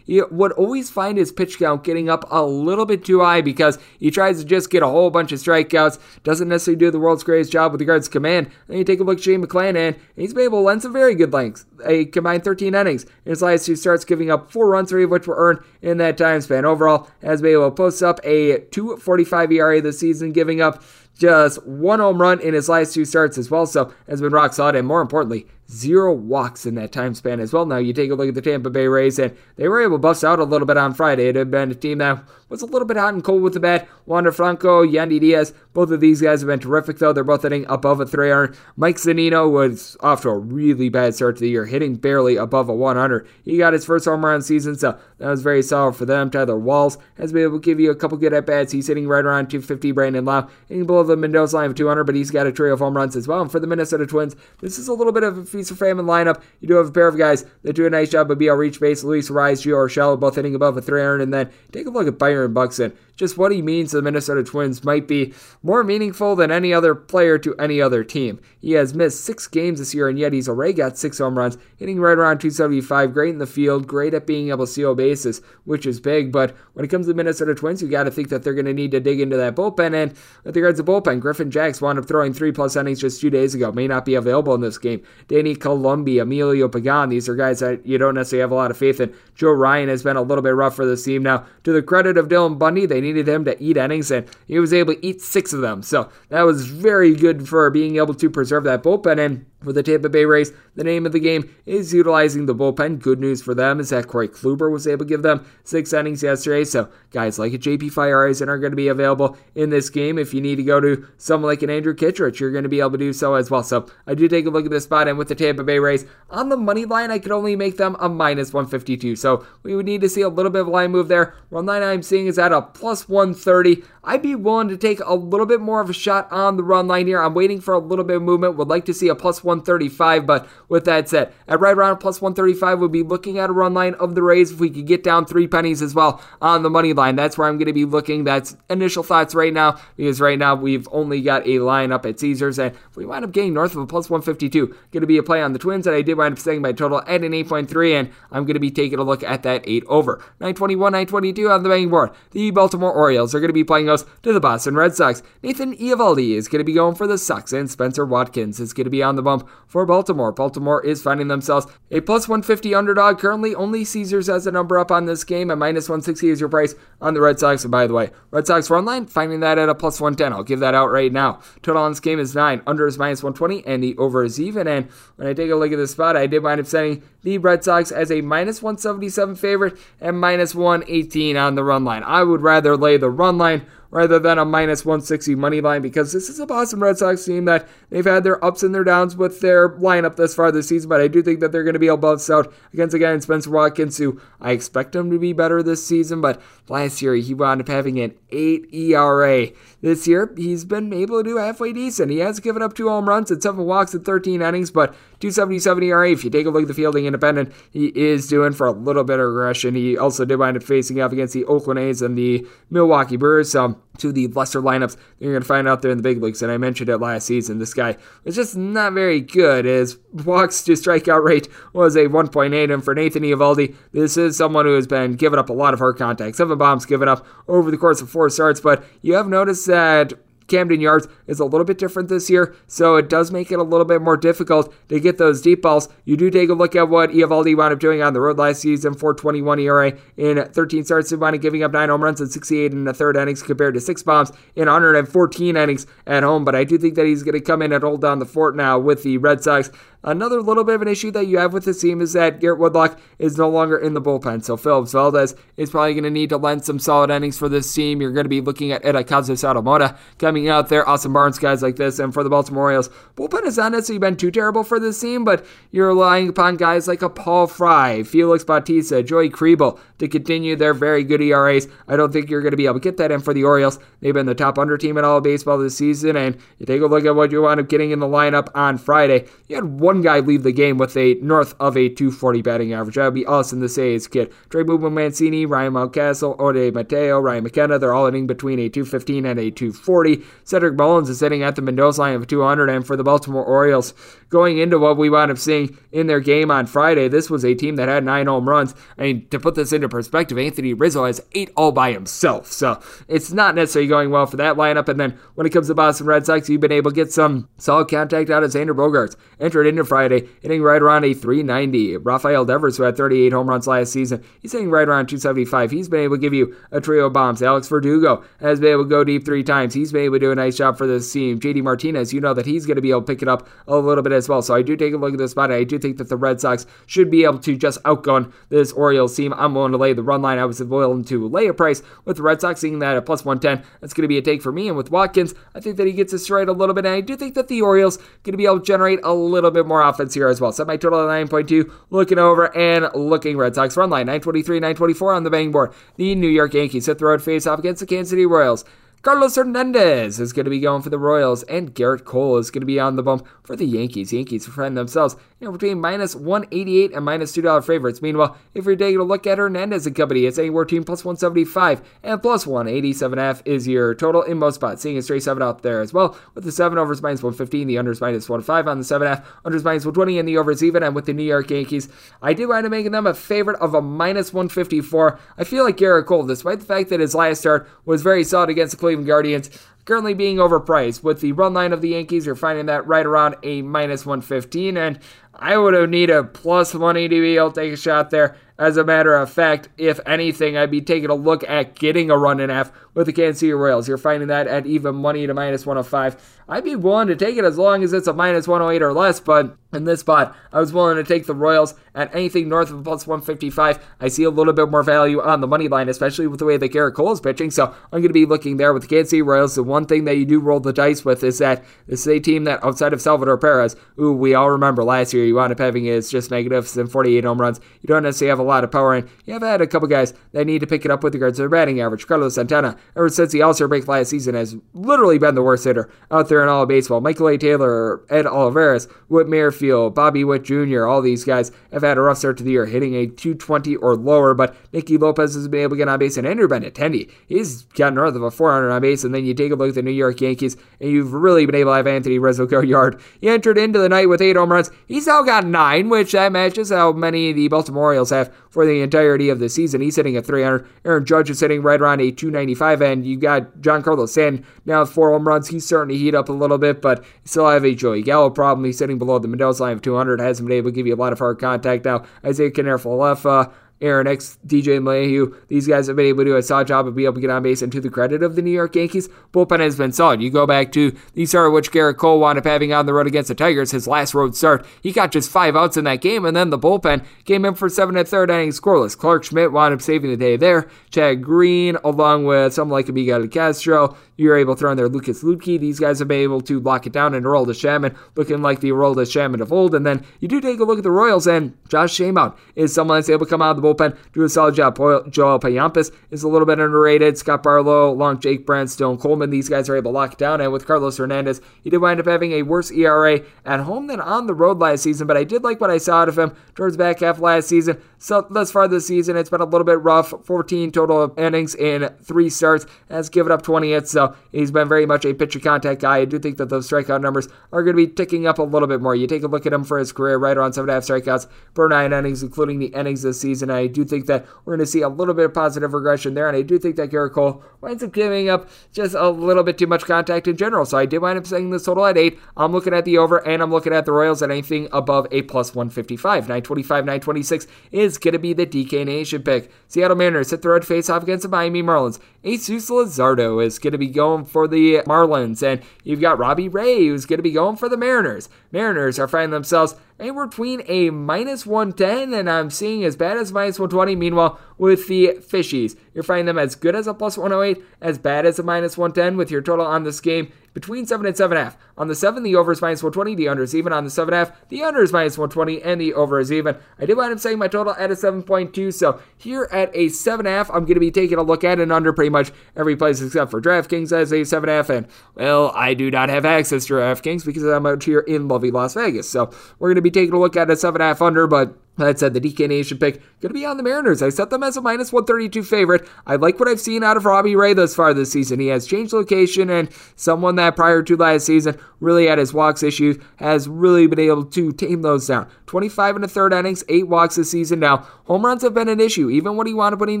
he would always find his pitch count getting up a little bit too high because he tries to just get a whole bunch of strikeouts. Doesn't necessarily do the world's greatest job with regards to command. Then you take a look at Shane McClanahan, and he's been able to lend some very good lengths. A combined 13 innings in his last two starts, giving up four runs, three of which were earned in that time span. Overall, has been able to post up a 2.45 ERA this season, giving up just one home run in his last two starts as well. So has been rock solid, and more importantly, zero walks in that time span as well. Now you take a look at the Tampa Bay Rays, and they were able to bust out a little bit on Friday. It had been a team that was a little bit hot and cold with the bat. Wander Franco, Yandy Diaz, both of these guys have been terrific, though. They're both hitting above a 300. Mike Zunino was off to a really bad start to the year, hitting barely above a 100. He got his first home run season, so that was very solid for them. Taylor Walls has been able to give you a couple good at bats. He's hitting right around 250. Brandon Lowe hitting below the Mendoza line of 200, but he's got a trio of home runs as well. And for the Minnesota Twins, this is a little bit of a feast or famine lineup. You do have a pair of guys that do a nice job of BL reach base. Luis Arraez, Gio Urshela, both hitting above a 300. And then take a look at Byron Buxton just what he means to the Minnesota Twins might be more meaningful than any other player to any other team. He has missed six games this year, and yet he's already got six home runs, hitting right around 275. Great in the field, great at being able to steal bases, which is big. But when it comes to the Minnesota Twins, you got to think that they're going to need to dig into that bullpen. And with regards to bullpen, Griffin Jax wound up throwing three plus innings just two days ago. May not be available in this game. Danny Coulombe, Emilio Pagan, these are guys that you don't necessarily have a lot of faith in. Joe Ryan has been a little bit rough for this team. Now, to the credit of Dylan Bundy, they needed him to eat innings, and he was able to eat six of them. So that was very good for being able to preserve that bullpen. And for the Tampa Bay Rays, the name of the game is utilizing the bullpen. Good news for them is that Corey Kluber was able to give them six innings yesterday. So guys like a JP Feyereisen are going to be available in this game. If you need to go to someone like an Andrew Kittredge, you're going to be able to do so as well. So I do take a look at this spot, and with the Tampa Bay Rays on the money line, I could only make them a minus 152. So we would need to see a little bit of line move there. Run line I'm seeing is at a plus 130. I'd be willing to take a little bit more of a shot on the run line here. I'm waiting for a little bit of movement. Would like to see a plus 135, but with that said, at right around plus 135, we'll be looking at a run line of the Rays if we could get down three pennies as well on the money line. That's where I'm going to be looking. That's initial thoughts right now because right now we've only got a line up at Caesars, and if we wind up getting north of a plus 152, going to be a play on the Twins that I did wind up setting my total at an 8.3, and I'm going to be taking a look at that 8 over. 921, 922 on the betting board. The Baltimore Orioles are going to be playing us to the Boston Red Sox. Nathan Eovaldi is going to be going for the Sox, and Spencer Watkins is going to be on the bump for Baltimore. Baltimore is finding themselves a plus 150 underdog. Currently, only Caesars has a number up on this game, and minus 160 is your price on the Red Sox. And by the way, Red Sox run line, finding that at a plus 110. I'll give that out right now. Total on this game is 9. Under is minus 120, and the over is even. And when I take a look at this spot, I did wind up setting the Red Sox as a minus 177 favorite and minus 118 on the run line. I would rather lay the run line rather than a minus 160 money line because this is a Boston Red Sox team that they've had their ups and their downs with their lineup this far this season, but I do think that they're going to be bust out against a guy in Spencer Watkins who I expect him to be better this season, but last year he wound up having an 8 ERA. This year he's been able to do halfway decent. He has given up two home runs and seven walks in 13 innings, but 277 ERA. If you take a look at the fielding independent, he is doing for a little bit of regression. He also did wind up facing off against the Oakland A's and the Milwaukee Brewers. So to the lesser lineups you're going to find out there in the big leagues. And I mentioned it last season. This guy was just not very good. His walks to strikeout rate was a 1.8. And for Nathan Eovaldi, this is someone who has been giving up a lot of hard contact. Seven bombs given up over the course of four starts. But you have noticed that Camden Yards is a little bit different this year, so it does make it a little bit more difficult to get those deep balls. You do take a look at what Eovaldi wound up doing on the road last season, 421 ERA in 13 starts, wound up giving up nine home runs and 68 in the third innings compared to six bombs in 114 innings at home. But I do think that he's going to come in and hold down the fort now with the Red Sox. Another little bit of an issue that you have with this team is that Garrett Whitlock is no longer in the bullpen. So Phillips Valdez is probably going to need to lend some solid innings for this team. You're going to be looking at Hirokazu Sawamura coming out there, Austin Barnes, guys like this. And for the Baltimore Orioles, bullpen has not necessarily been too terrible for this team, but you're relying upon guys like a Paul Fry, Felix Bautista, Joey Krehbiel to continue their very good ERAs. I don't think you're going to be able to get that in for the Orioles. They've been the top under team in all of baseball this season, and you take a look at what you wound up getting in the lineup on Friday. You had one guy leave the game with a north of a 240 batting average. That would be us in the Say's kid. Trey Boomer Mancini, Ryan Mountcastle, Ode Mateo, Ryan McKenna. They're all hitting between a 215 and a 240. Cedric Mullins is sitting at the Mendoza line of 200. And for the Baltimore Orioles, going into what we wound up seeing in their game on Friday, this was a team that had nine home runs. I mean, to put this into perspective, Anthony Rizzo has eight all by himself. So it's not necessarily going well for that lineup. And then when it comes to Boston Red Sox, you've been able to get some solid contact out of Xander Bogaerts. Entered into Friday, hitting right around a 390. Rafael Devers, who had 38 home runs last season, he's hitting right around 275. He's been able to give you a trio of bombs. Alex Verdugo has been able to go deep three times. He's been able to do a nice job for this team. JD Martinez, you know that he's going to be able to pick it up a little bit as well. So I do take a look at this spot. I do think that the Red Sox should be able to just outgun this Orioles team. I'm willing to lay the run line. I was willing to lay a price with the Red Sox, seeing that at plus 110. That's going to be a take for me. And with Watkins, I think that he gets us right a little bit. And I do think that the Orioles going to be able to generate a little bit more offense here as well. Set my total at 9.2. Looking over and looking Red Sox run line 923, 924 on the bang board. The New York Yankees hit the road face off against the Kansas City Royals. Carlos Hernandez is going to be going for the Royals, and Gerrit Cole is going to be on the bump for the Yankees. Yankees are find themselves you know, between minus 188 and minus $2 favorites. Meanwhile, if you're taking a look at Hernandez and company, it's anywhere between plus 175 and plus 187.5 is your total in most spots. Seeing a straight 7 out there as well, with the 7 overs minus 115, the unders minus 105 on the 7.5, unders minus 120, and the overs even. And with the New York Yankees, I do wind up making them a favorite of a minus 154. I feel like Gerrit Cole, despite the fact that his last start was very solid against the Cleveland Guardians, currently being overpriced. With the run line of the Yankees, you're finding that right around a minus 115, and I would need a plus 180 to be able to take a shot there. As a matter of fact, if anything, I'd be taking a look at getting a run and a half with the Kansas City Royals. You're finding that at even money to minus 105. I'd be willing to take it as long as it's a minus 108 or less, but in this spot, I was willing to take the Royals at anything north of plus 155. I see a little bit more value on the money line, especially with the way that Gerrit Cole is pitching. So I'm going to be looking there with the Kansas City Royals. The one thing that you do roll the dice with is that this is a team that outside of Salvador Perez, who we all remember last year, you wound up having is just magnificent 48 home runs. You don't necessarily have a lot of power, and you have had a couple guys that need to pick it up with regards to their batting average. Carlos Santana, ever since the All Star break last season, has literally been the worst hitter out there in all of baseball. Michael A. Taylor, Ed Olivares, Whit Merrifield, Bobby Witt Jr., all these guys have had a rough start to the year, hitting a 220 or lower, but Nicky Lopez has been able to get on base, and Andrew Benintendi, he's got north of a 400 on base, and then you take a look at the New York Yankees, and you've really been able to have Anthony Rizzo go [laughs] yard. He entered into the night with eight home runs. He's now got nine, which that matches how many the Baltimore Orioles have for the entirety of the season. He's hitting at 300. Aaron Judge is hitting right around a 295, and you got Giancarlo Stanton now with four home runs. He's starting to heat up a little bit, but still have a Joey Gallo problem. He's sitting below the Mendoza line of 200. Hasn't been able to give you a lot of hard contact now. Isaiah Kiner-Falefa, Aaron Hicks, DJ LeMahieu, these guys have been able to do a solid job of being able to get on base. And to the credit of the New York Yankees, bullpen has been solid. You go back to the start which Gerrit Cole wound up having on the road against the Tigers, his last road start. He got just five outs in that game, and then the bullpen came in for seven and third inning scoreless. Clarke Schmidt wound up saving the day there. Chad Green, along with someone like Miguel Castro, you're able to throw in there Lucas Luetge. These guys have been able to lock it down and Aroldis Chapman looking like the Aroldis Chapman of old. And then you do take a look at the Royals, and Josh Staumont is someone that's able to come out of the bullpen, do a solid job. Joel Payamps is a little bit underrated. Scott Barlow, along Jake Brentz, Stone Coleman, these guys are able to lock down. And with Carlos Hernandez, he did wind up having a worse ERA at home than on the road last season, but I did like what I saw out of him towards back half last season. So thus far this season, it's been a little bit rough. 14 total innings in three starts, has given up 20 hits, so he's been very much a pitcher contact guy. I do think that those strikeout numbers are going to be ticking up a little bit more. You take a look at him for his career, right around seven and a half strikeouts per nine innings, including the innings this season. I do think that we're going to see a little bit of positive regression there. And I do think that Gerrit Cole winds up giving up just a little bit too much contact in general. So I did wind up saying this total at eight. I'm looking at the over, and I'm looking at the Royals at anything above a plus 155. 925, 926 is going to be the DK Nation pick. Seattle Mariners hit the road face off against the Miami Marlins. Jesus Luzardo is going to be going for the Marlins, and you've got Robbie Ray who's going to be going for the Mariners. Mariners are finding themselves anywhere between a minus 110 and I'm seeing as bad as minus 120. Meanwhile, with the Fishies, you're finding them as good as a plus 108, as bad as a minus 110 with your total on this game between 7 and 7.5. On the 7, the over is minus 120, the under is even. On the 7.5, the under is minus 120, and the over is even. I did wind up saying my total at a 7.2, so here at a 7.5, I'm going to be taking a look at an under pretty much every place except for DraftKings as a 7.5, and, well, I do not have access to DraftKings because I'm out here in lovely Las Vegas, so we're going to be taking a look at a 7.5 under, but that said, the DK Nation pick going to be on the Mariners. I set them as a minus 132 favorite. I like what I've seen out of Robbie Ray thus far this season. He has changed location and someone that prior to last season really had his walks issues has really been able to tame those down. 25 and a third innings, eight walks this season. Now, home runs have been an issue. Even when he wound up winning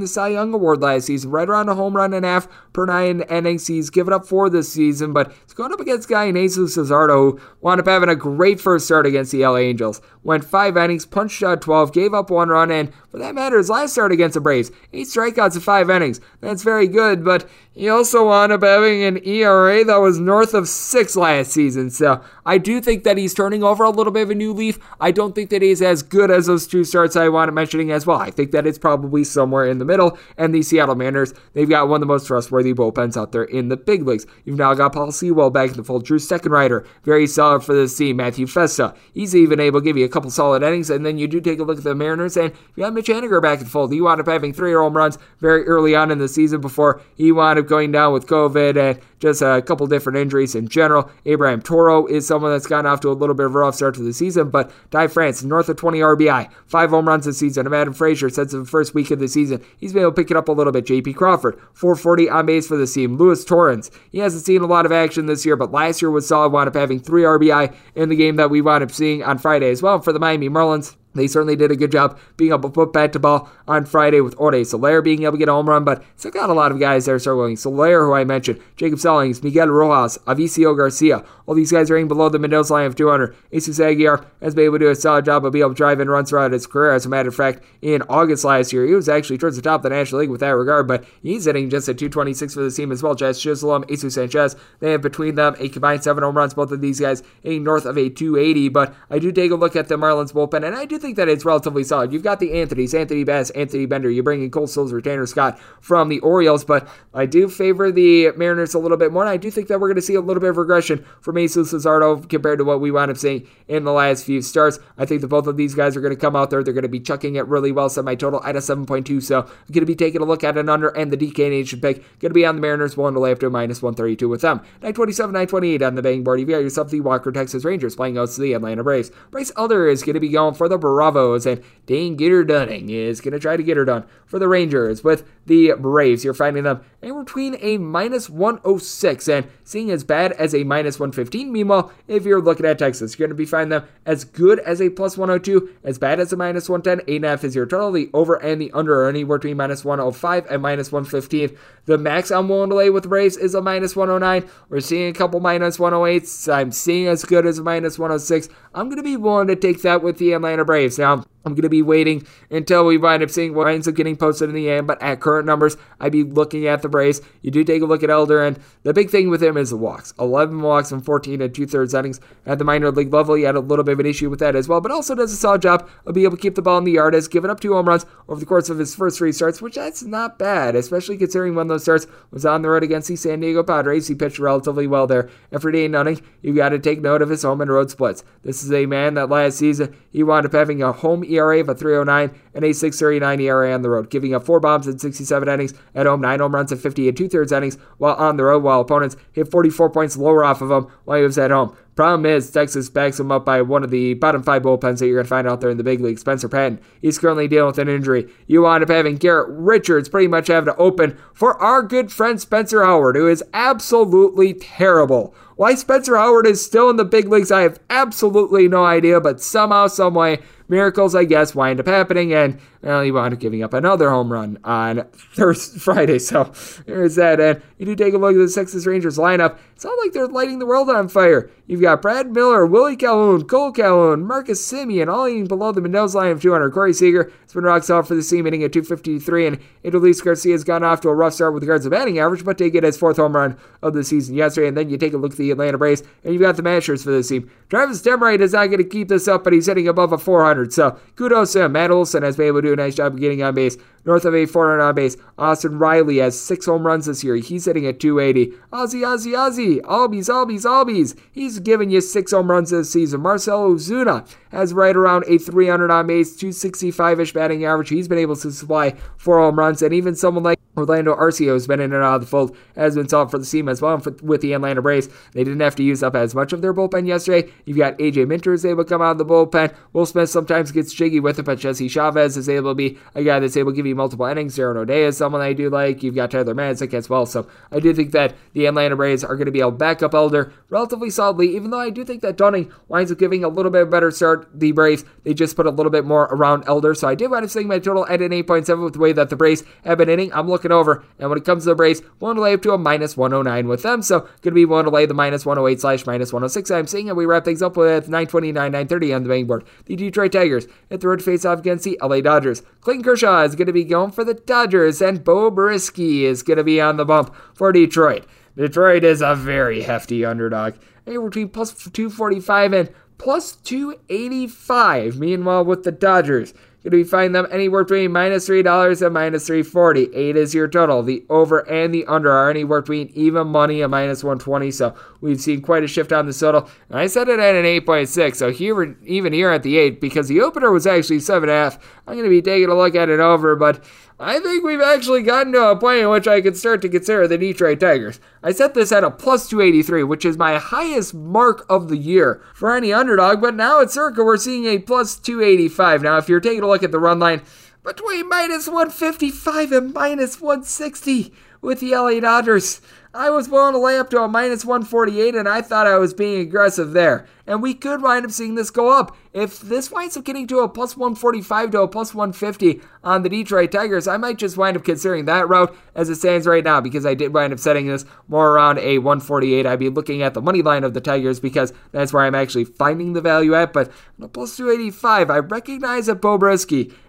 the Cy Young Award last season, right around a home run and a half per nine innings, he's given up four this season, but he's going up against guy in Jesus Luzardo who wound up having a great first start against the LA Angels. Went five innings, punched out 12, gave up one run, and for that matter, his last start against the Braves, eight strikeouts in five innings. That's very good, but he also wound up having an ERA that was north of six last season. So I do think that he's turning over a little bit of a new leaf. I don't think that he's as good as those two starts I wanted mentioning as well. I think that it's probably somewhere in the middle. And the Seattle Mariners, they've got one of the most trustworthy bullpens out there in the big leagues. You've now got Paul Sewald back in the full Drew Steckenrider, very solid for this team. Matthew Festa, he's even able to give you a couple solid innings. And then you do take a look at the Mariners, and you have Mitch Haniger back in the fold. He wound up having three home runs very early on in the season before he wound up going down with COVID and just a couple different injuries in general. Abraham Toro is someone that's gotten off to a little bit of a rough start to the season, but Ty France, north of 20 RBI, five home runs this season. Adam Frazier since the first week of the season, he's been able to pick it up a little bit. JP Crawford, 440 on base for the team. Luis Torrens, he hasn't seen a lot of action this year, but last year was solid, wound up having three RBI in the game that we wound up seeing on Friday as well. For the Miami Marlins, they certainly did a good job being able to put back to ball on Friday with Orde Soler being able to get a home run, but still got a lot of guys there struggling. Soler, who I mentioned, Jacob Stallings, Miguel Rojas, Avisail Garcia, all these guys are in below the Mendoza line of 200. Jesus Aguilar has been able to do a solid job of being able to drive in runs throughout his career. As a matter of fact, in August last year, he was actually towards the top of the National League with that regard, but he's hitting just at 226 for the team as well. Jazz Chisholm, Jesus Sanchez, they have between them a combined seven home runs, both of these guys hitting north of a 280, but I do take a look at the Marlins bullpen, and I do think that it's relatively solid. You've got the Anthony's, Anthony Bass, Anthony Bender. You're bringing Cole Sulser, Tanner Scott from the Orioles, but I do favor the Mariners a little bit more, and I do think that we're going to see a little bit of regression from Jesus Luzardo compared to what we wound up seeing in the last few starts. I think that both of these guys are going to come out there. They're going to be chucking it really well. Set my total at a 7.2, so I'm going to be taking a look at an under and the DK Nation pick. Going to be on the Mariners, one to lay up to minus 132 with them. 927, 928 on the betting board. You've got yourself the Walker Texas Rangers playing out to the Atlanta Braves. Bryce Elder is going to be going for the Bravos, and Dane Gitter Dunning is going to try to get her done for the Rangers with the Braves. You're finding them in between a minus 106 and seeing as bad as a minus 115. Meanwhile, if you're looking at Texas, you're going to be finding them as good as a plus 102, as bad as a minus 110. 8.5 is your total. The over and the under are anywhere between minus 105 and minus 115. The max I'm willing to lay with Braves is a minus 109. We're seeing a couple minus 108s. I'm seeing as good as a minus 106. I'm going to be willing to take that with the Atlanta Braves. Now, I'm going to be waiting until we wind up seeing what ends up getting posted in the end. But at current numbers, I'd be looking at the Braves. You do take a look at Elder, and the big thing with him is the walks. 11 walks and 14 and two thirds innings at the minor league level. He had a little bit of an issue with that as well, but also does a solid job of being able to keep the ball in the yard. Has given up two home runs over the course of his first three starts, which that's not bad, especially considering one of those starts was on the road against the San Diego Padres. He pitched relatively well there. And for Dane Dunning, you've got to take note of his home and road splits. This is a man that last season he wound up having a home ERA of a 309 and a 639 ERA on the road, giving up four bombs in 67 innings at home, nine home runs in 50 and two thirds innings while on the road, while opponents hit 44 points lower off of him while he was at home. Problem is, Texas backs him up by one of the bottom five bullpens that you're going to find out there in the big league. Spencer Patton, he's currently dealing with an injury. You wind up having Garrett Richards pretty much having to open for our good friend Spencer Howard, who is absolutely terrible. Why Spencer Howard is still in the big leagues, I have absolutely no idea, but somehow, someway, miracles, I guess, wind up happening, and well, he wound up giving up another home run on [laughs] Thursday, Friday. So there's that. And you do take a look at the Texas Rangers lineup. It's not like they're lighting the world on fire. You've got Brad Miller, Willie Calhoun, Kole Calhoun, Marcus Semien, all eating below the Mendoza line of 200. Corey Seager has been rock solid for the team, hitting at 253, and Adolis Garcia has gone off to a rough start with regards to batting average, but take it as fourth home run of the season yesterday. And then you take a look at the Atlanta Braves, and you've got the Mashers for this team. Travis Demright is not going to keep this up, but he's hitting above a 400. So kudos to. Matt Olson has been able to do a nice job of getting on base north of a 400 on base. Austin Riley has six home runs this year. He's hitting at 280. Ozzy, Ozzy, Ozzy, Albies, Albies, Albies. He's giving you six home runs this season. Marcell Ozuna has right around a 300 on base, 265 ish batting average. He's been able to supply four home runs, and even someone like Orlando Arcia has been in and out of the fold, has been solid for the team as well. With the Atlanta Braves, they didn't have to use up as much of their bullpen yesterday. You've got AJ Minter is able to come out of the bullpen. Will Smith sometimes gets jiggy with it, but Jesse Chavez is able to be a guy that's able to give you multiple innings. Aaron O'Day is someone I do like. You've got Tyler Matzek as well. So I do think that the Atlanta Braves are going to be able to back up Elder relatively solidly, even though I do think that Dunning winds up giving a little bit better start. The Braves, they just put a little bit more around Elder. So I did wind up seeing my total at an 8.7 with the way that the Braves have been hitting. I'm looking over. And when it comes to the Braves, one to lay up to a minus 109 with them. So going to be one to lay the minus 108 slash minus 106. I'm seeing, and we wrap things up with 929, 930 on the betting board. The Detroit Tigers hit the road face off against the LA Dodgers. Clayton Kershaw is going to be going for the Dodgers, and Beau Brieske is going to be on the bump for Detroit. Detroit is a very hefty underdog. Anywhere between plus 245 and plus 285. Meanwhile, with the Dodgers, be finding them anywhere between minus three dollars and minus three forty. Eight is your total. The over and the under are anywhere between even money and minus one twenty. So we've seen quite a shift on the total. And I set it at an eight point six. So here, even here at the eight, because the opener was actually seven and a half. I'm going to be taking a look at it over, but I think we've actually gotten to a point in which I can start to consider the Detroit Tigers. I set this at a plus 283, which is my highest mark of the year for any underdog, but now at Circa we're seeing a plus 285. Now, if you're taking a look at the run line, between minus 155 and minus 160 with the LA Dodgers. I was willing to lay up to a minus 148, and I thought I was being aggressive there. And we could wind up seeing this go up. If this winds up getting to a plus 145 to a plus 150 on the Detroit Tigers, I might just wind up considering that route as it stands right now because I did wind up setting this more around a 148. I'd be looking at the money line of the Tigers because that's where I'm actually finding the value at. But a plus 285, I recognize that Beau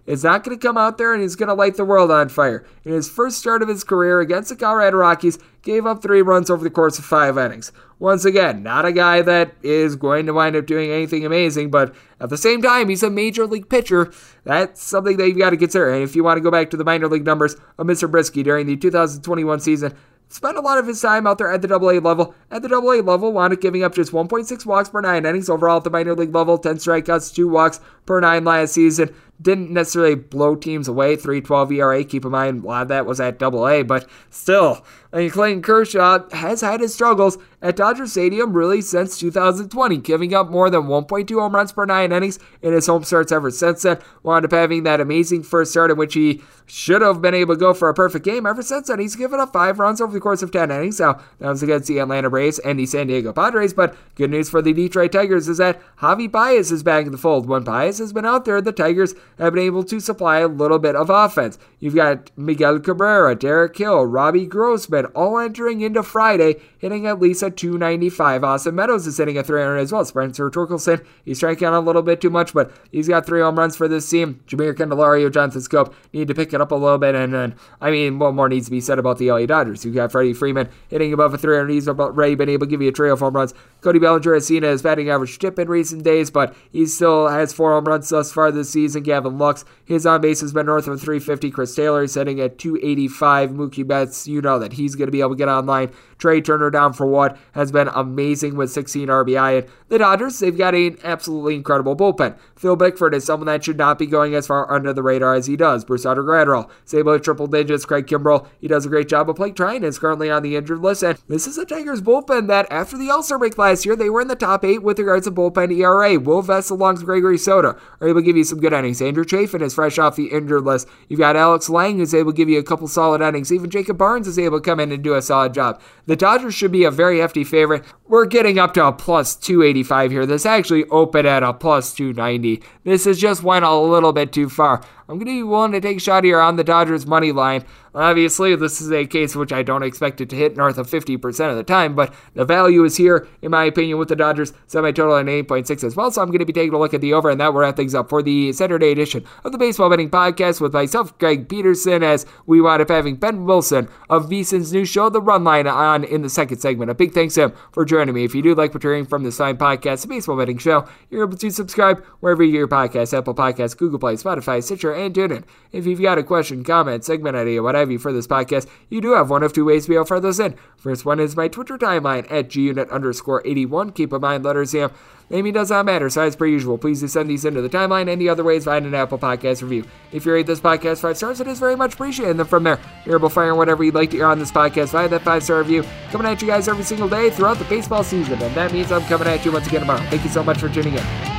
is not going to come out there and he's going to light the world on fire. In his first start of his career against the Colorado Rockies, gave up three runs over the course of five innings. Once again, not a guy that is going to wind up doing anything amazing, but at the same time, he's a major league pitcher. That's something that you've got to consider. And if you want to go back to the minor league numbers of Mr. Brieske during the 2021 season, spent a lot of his time out there at the AA level. At the AA level, wound up giving up just 1.6 walks per nine innings overall at the minor league level, 10 strikeouts, 2 walks per nine last season. Didn't necessarily blow teams away, 312 ERA. Keep in mind, a lot of that was at AA, but still, Mean, Clayton Kershaw has had his struggles at Dodger Stadium really since 2020, giving up more than 1.2 home runs per nine innings in his home starts ever since then. Wound up having that amazing first start in which he should have been able to go for a perfect game. Ever since then, he's given up five runs over the course of 10 innings. Now, that was against the Atlanta Braves and the San Diego Padres, but good news for the Detroit Tigers is that Javi Baez is back in the fold. When Baez has been out there, the Tigers have been able to supply a little bit of offense. You've got Miguel Cabrera, Derek Hill, Robbie Grossman all entering into Friday, hitting at least a 295. Austin Meadows is hitting a 300 as well. Spencer Torkelson, he's striking out a little bit too much, but he's got three home runs for this team. Jeimer Candelario, Jonathan Schoop need to pick it up a little bit, and then, I mean, what more needs to be said about the LA Dodgers? You've got Freddie Freeman hitting above a 300. He's already been able to give you a trio of home runs. Cody Bellinger has seen his batting average dip in recent days, but he still has four home runs thus far this season. Gavin Lux, his on base has been north of 350. Chris Taylor is hitting at 285. Mookie Betts, you know that he's he's going to be able to get online. Trea Turner down for what has been amazing with 16 RBI. And the Dodgers, they've got an absolutely incredible bullpen. Phil Bickford is someone that should not be going as far under the radar as he does. Brusdar Graterol, Sable triple digits. Craig Kimbrel, he does a great job. of Blake Treinen is currently on the injured list. And this is a Tigers bullpen that after the All Star break last year, they were in the top eight with regards to bullpen ERA. Will Vest along with Gregory Soto are able to give you some good innings. Andrew Chafin is fresh off the injured list. You've got Alex Lange who's able to give you a couple solid innings. Even Jacob Barnes is able to come in and do a solid job. The Dodgers should be a very hefty favorite. We're getting up to a plus 285 here. This actually opened at a plus 290. This has just went a little bit too far. I'm going to be willing to take a shot here on the Dodgers money line. Obviously, this is a case which I don't expect it to hit north of 50% of the time, but the value is here, in my opinion, with the Dodgers semi total at 8.6 as well. So I'm going to be taking a look at the over, and that will wrap things up for the Saturday edition of the Baseball Betting Podcast with myself, Greg Peterson, as we wind up having Ben Wilson of VSiN's new show, The Run Line, on in the second segment. A big thanks to him for joining me. If you do like what from the fine podcast, the Baseball Betting Show, you're able to subscribe wherever you get your podcast, Apple Podcasts, Google Play, Spotify, Stitcher, and TuneIn. If you've got a question, comment, segment idea, what have you for this podcast, you do have one of two ways to be able to those in. First one is my Twitter timeline at gunit underscore 81. Keep in mind, letters Sam. Naming does not matter, so as per usual, please do send these into the timeline. Any other ways, find an Apple Podcast review. If you rate this podcast five stars, it is very much appreciated. And then from there, you're able to fire whatever you'd like to hear on this podcast via that five star review. Coming at you guys every single day throughout the baseball season. And that means I'm coming at you once again tomorrow. Thank you so much for tuning in.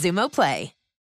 Xumo Play.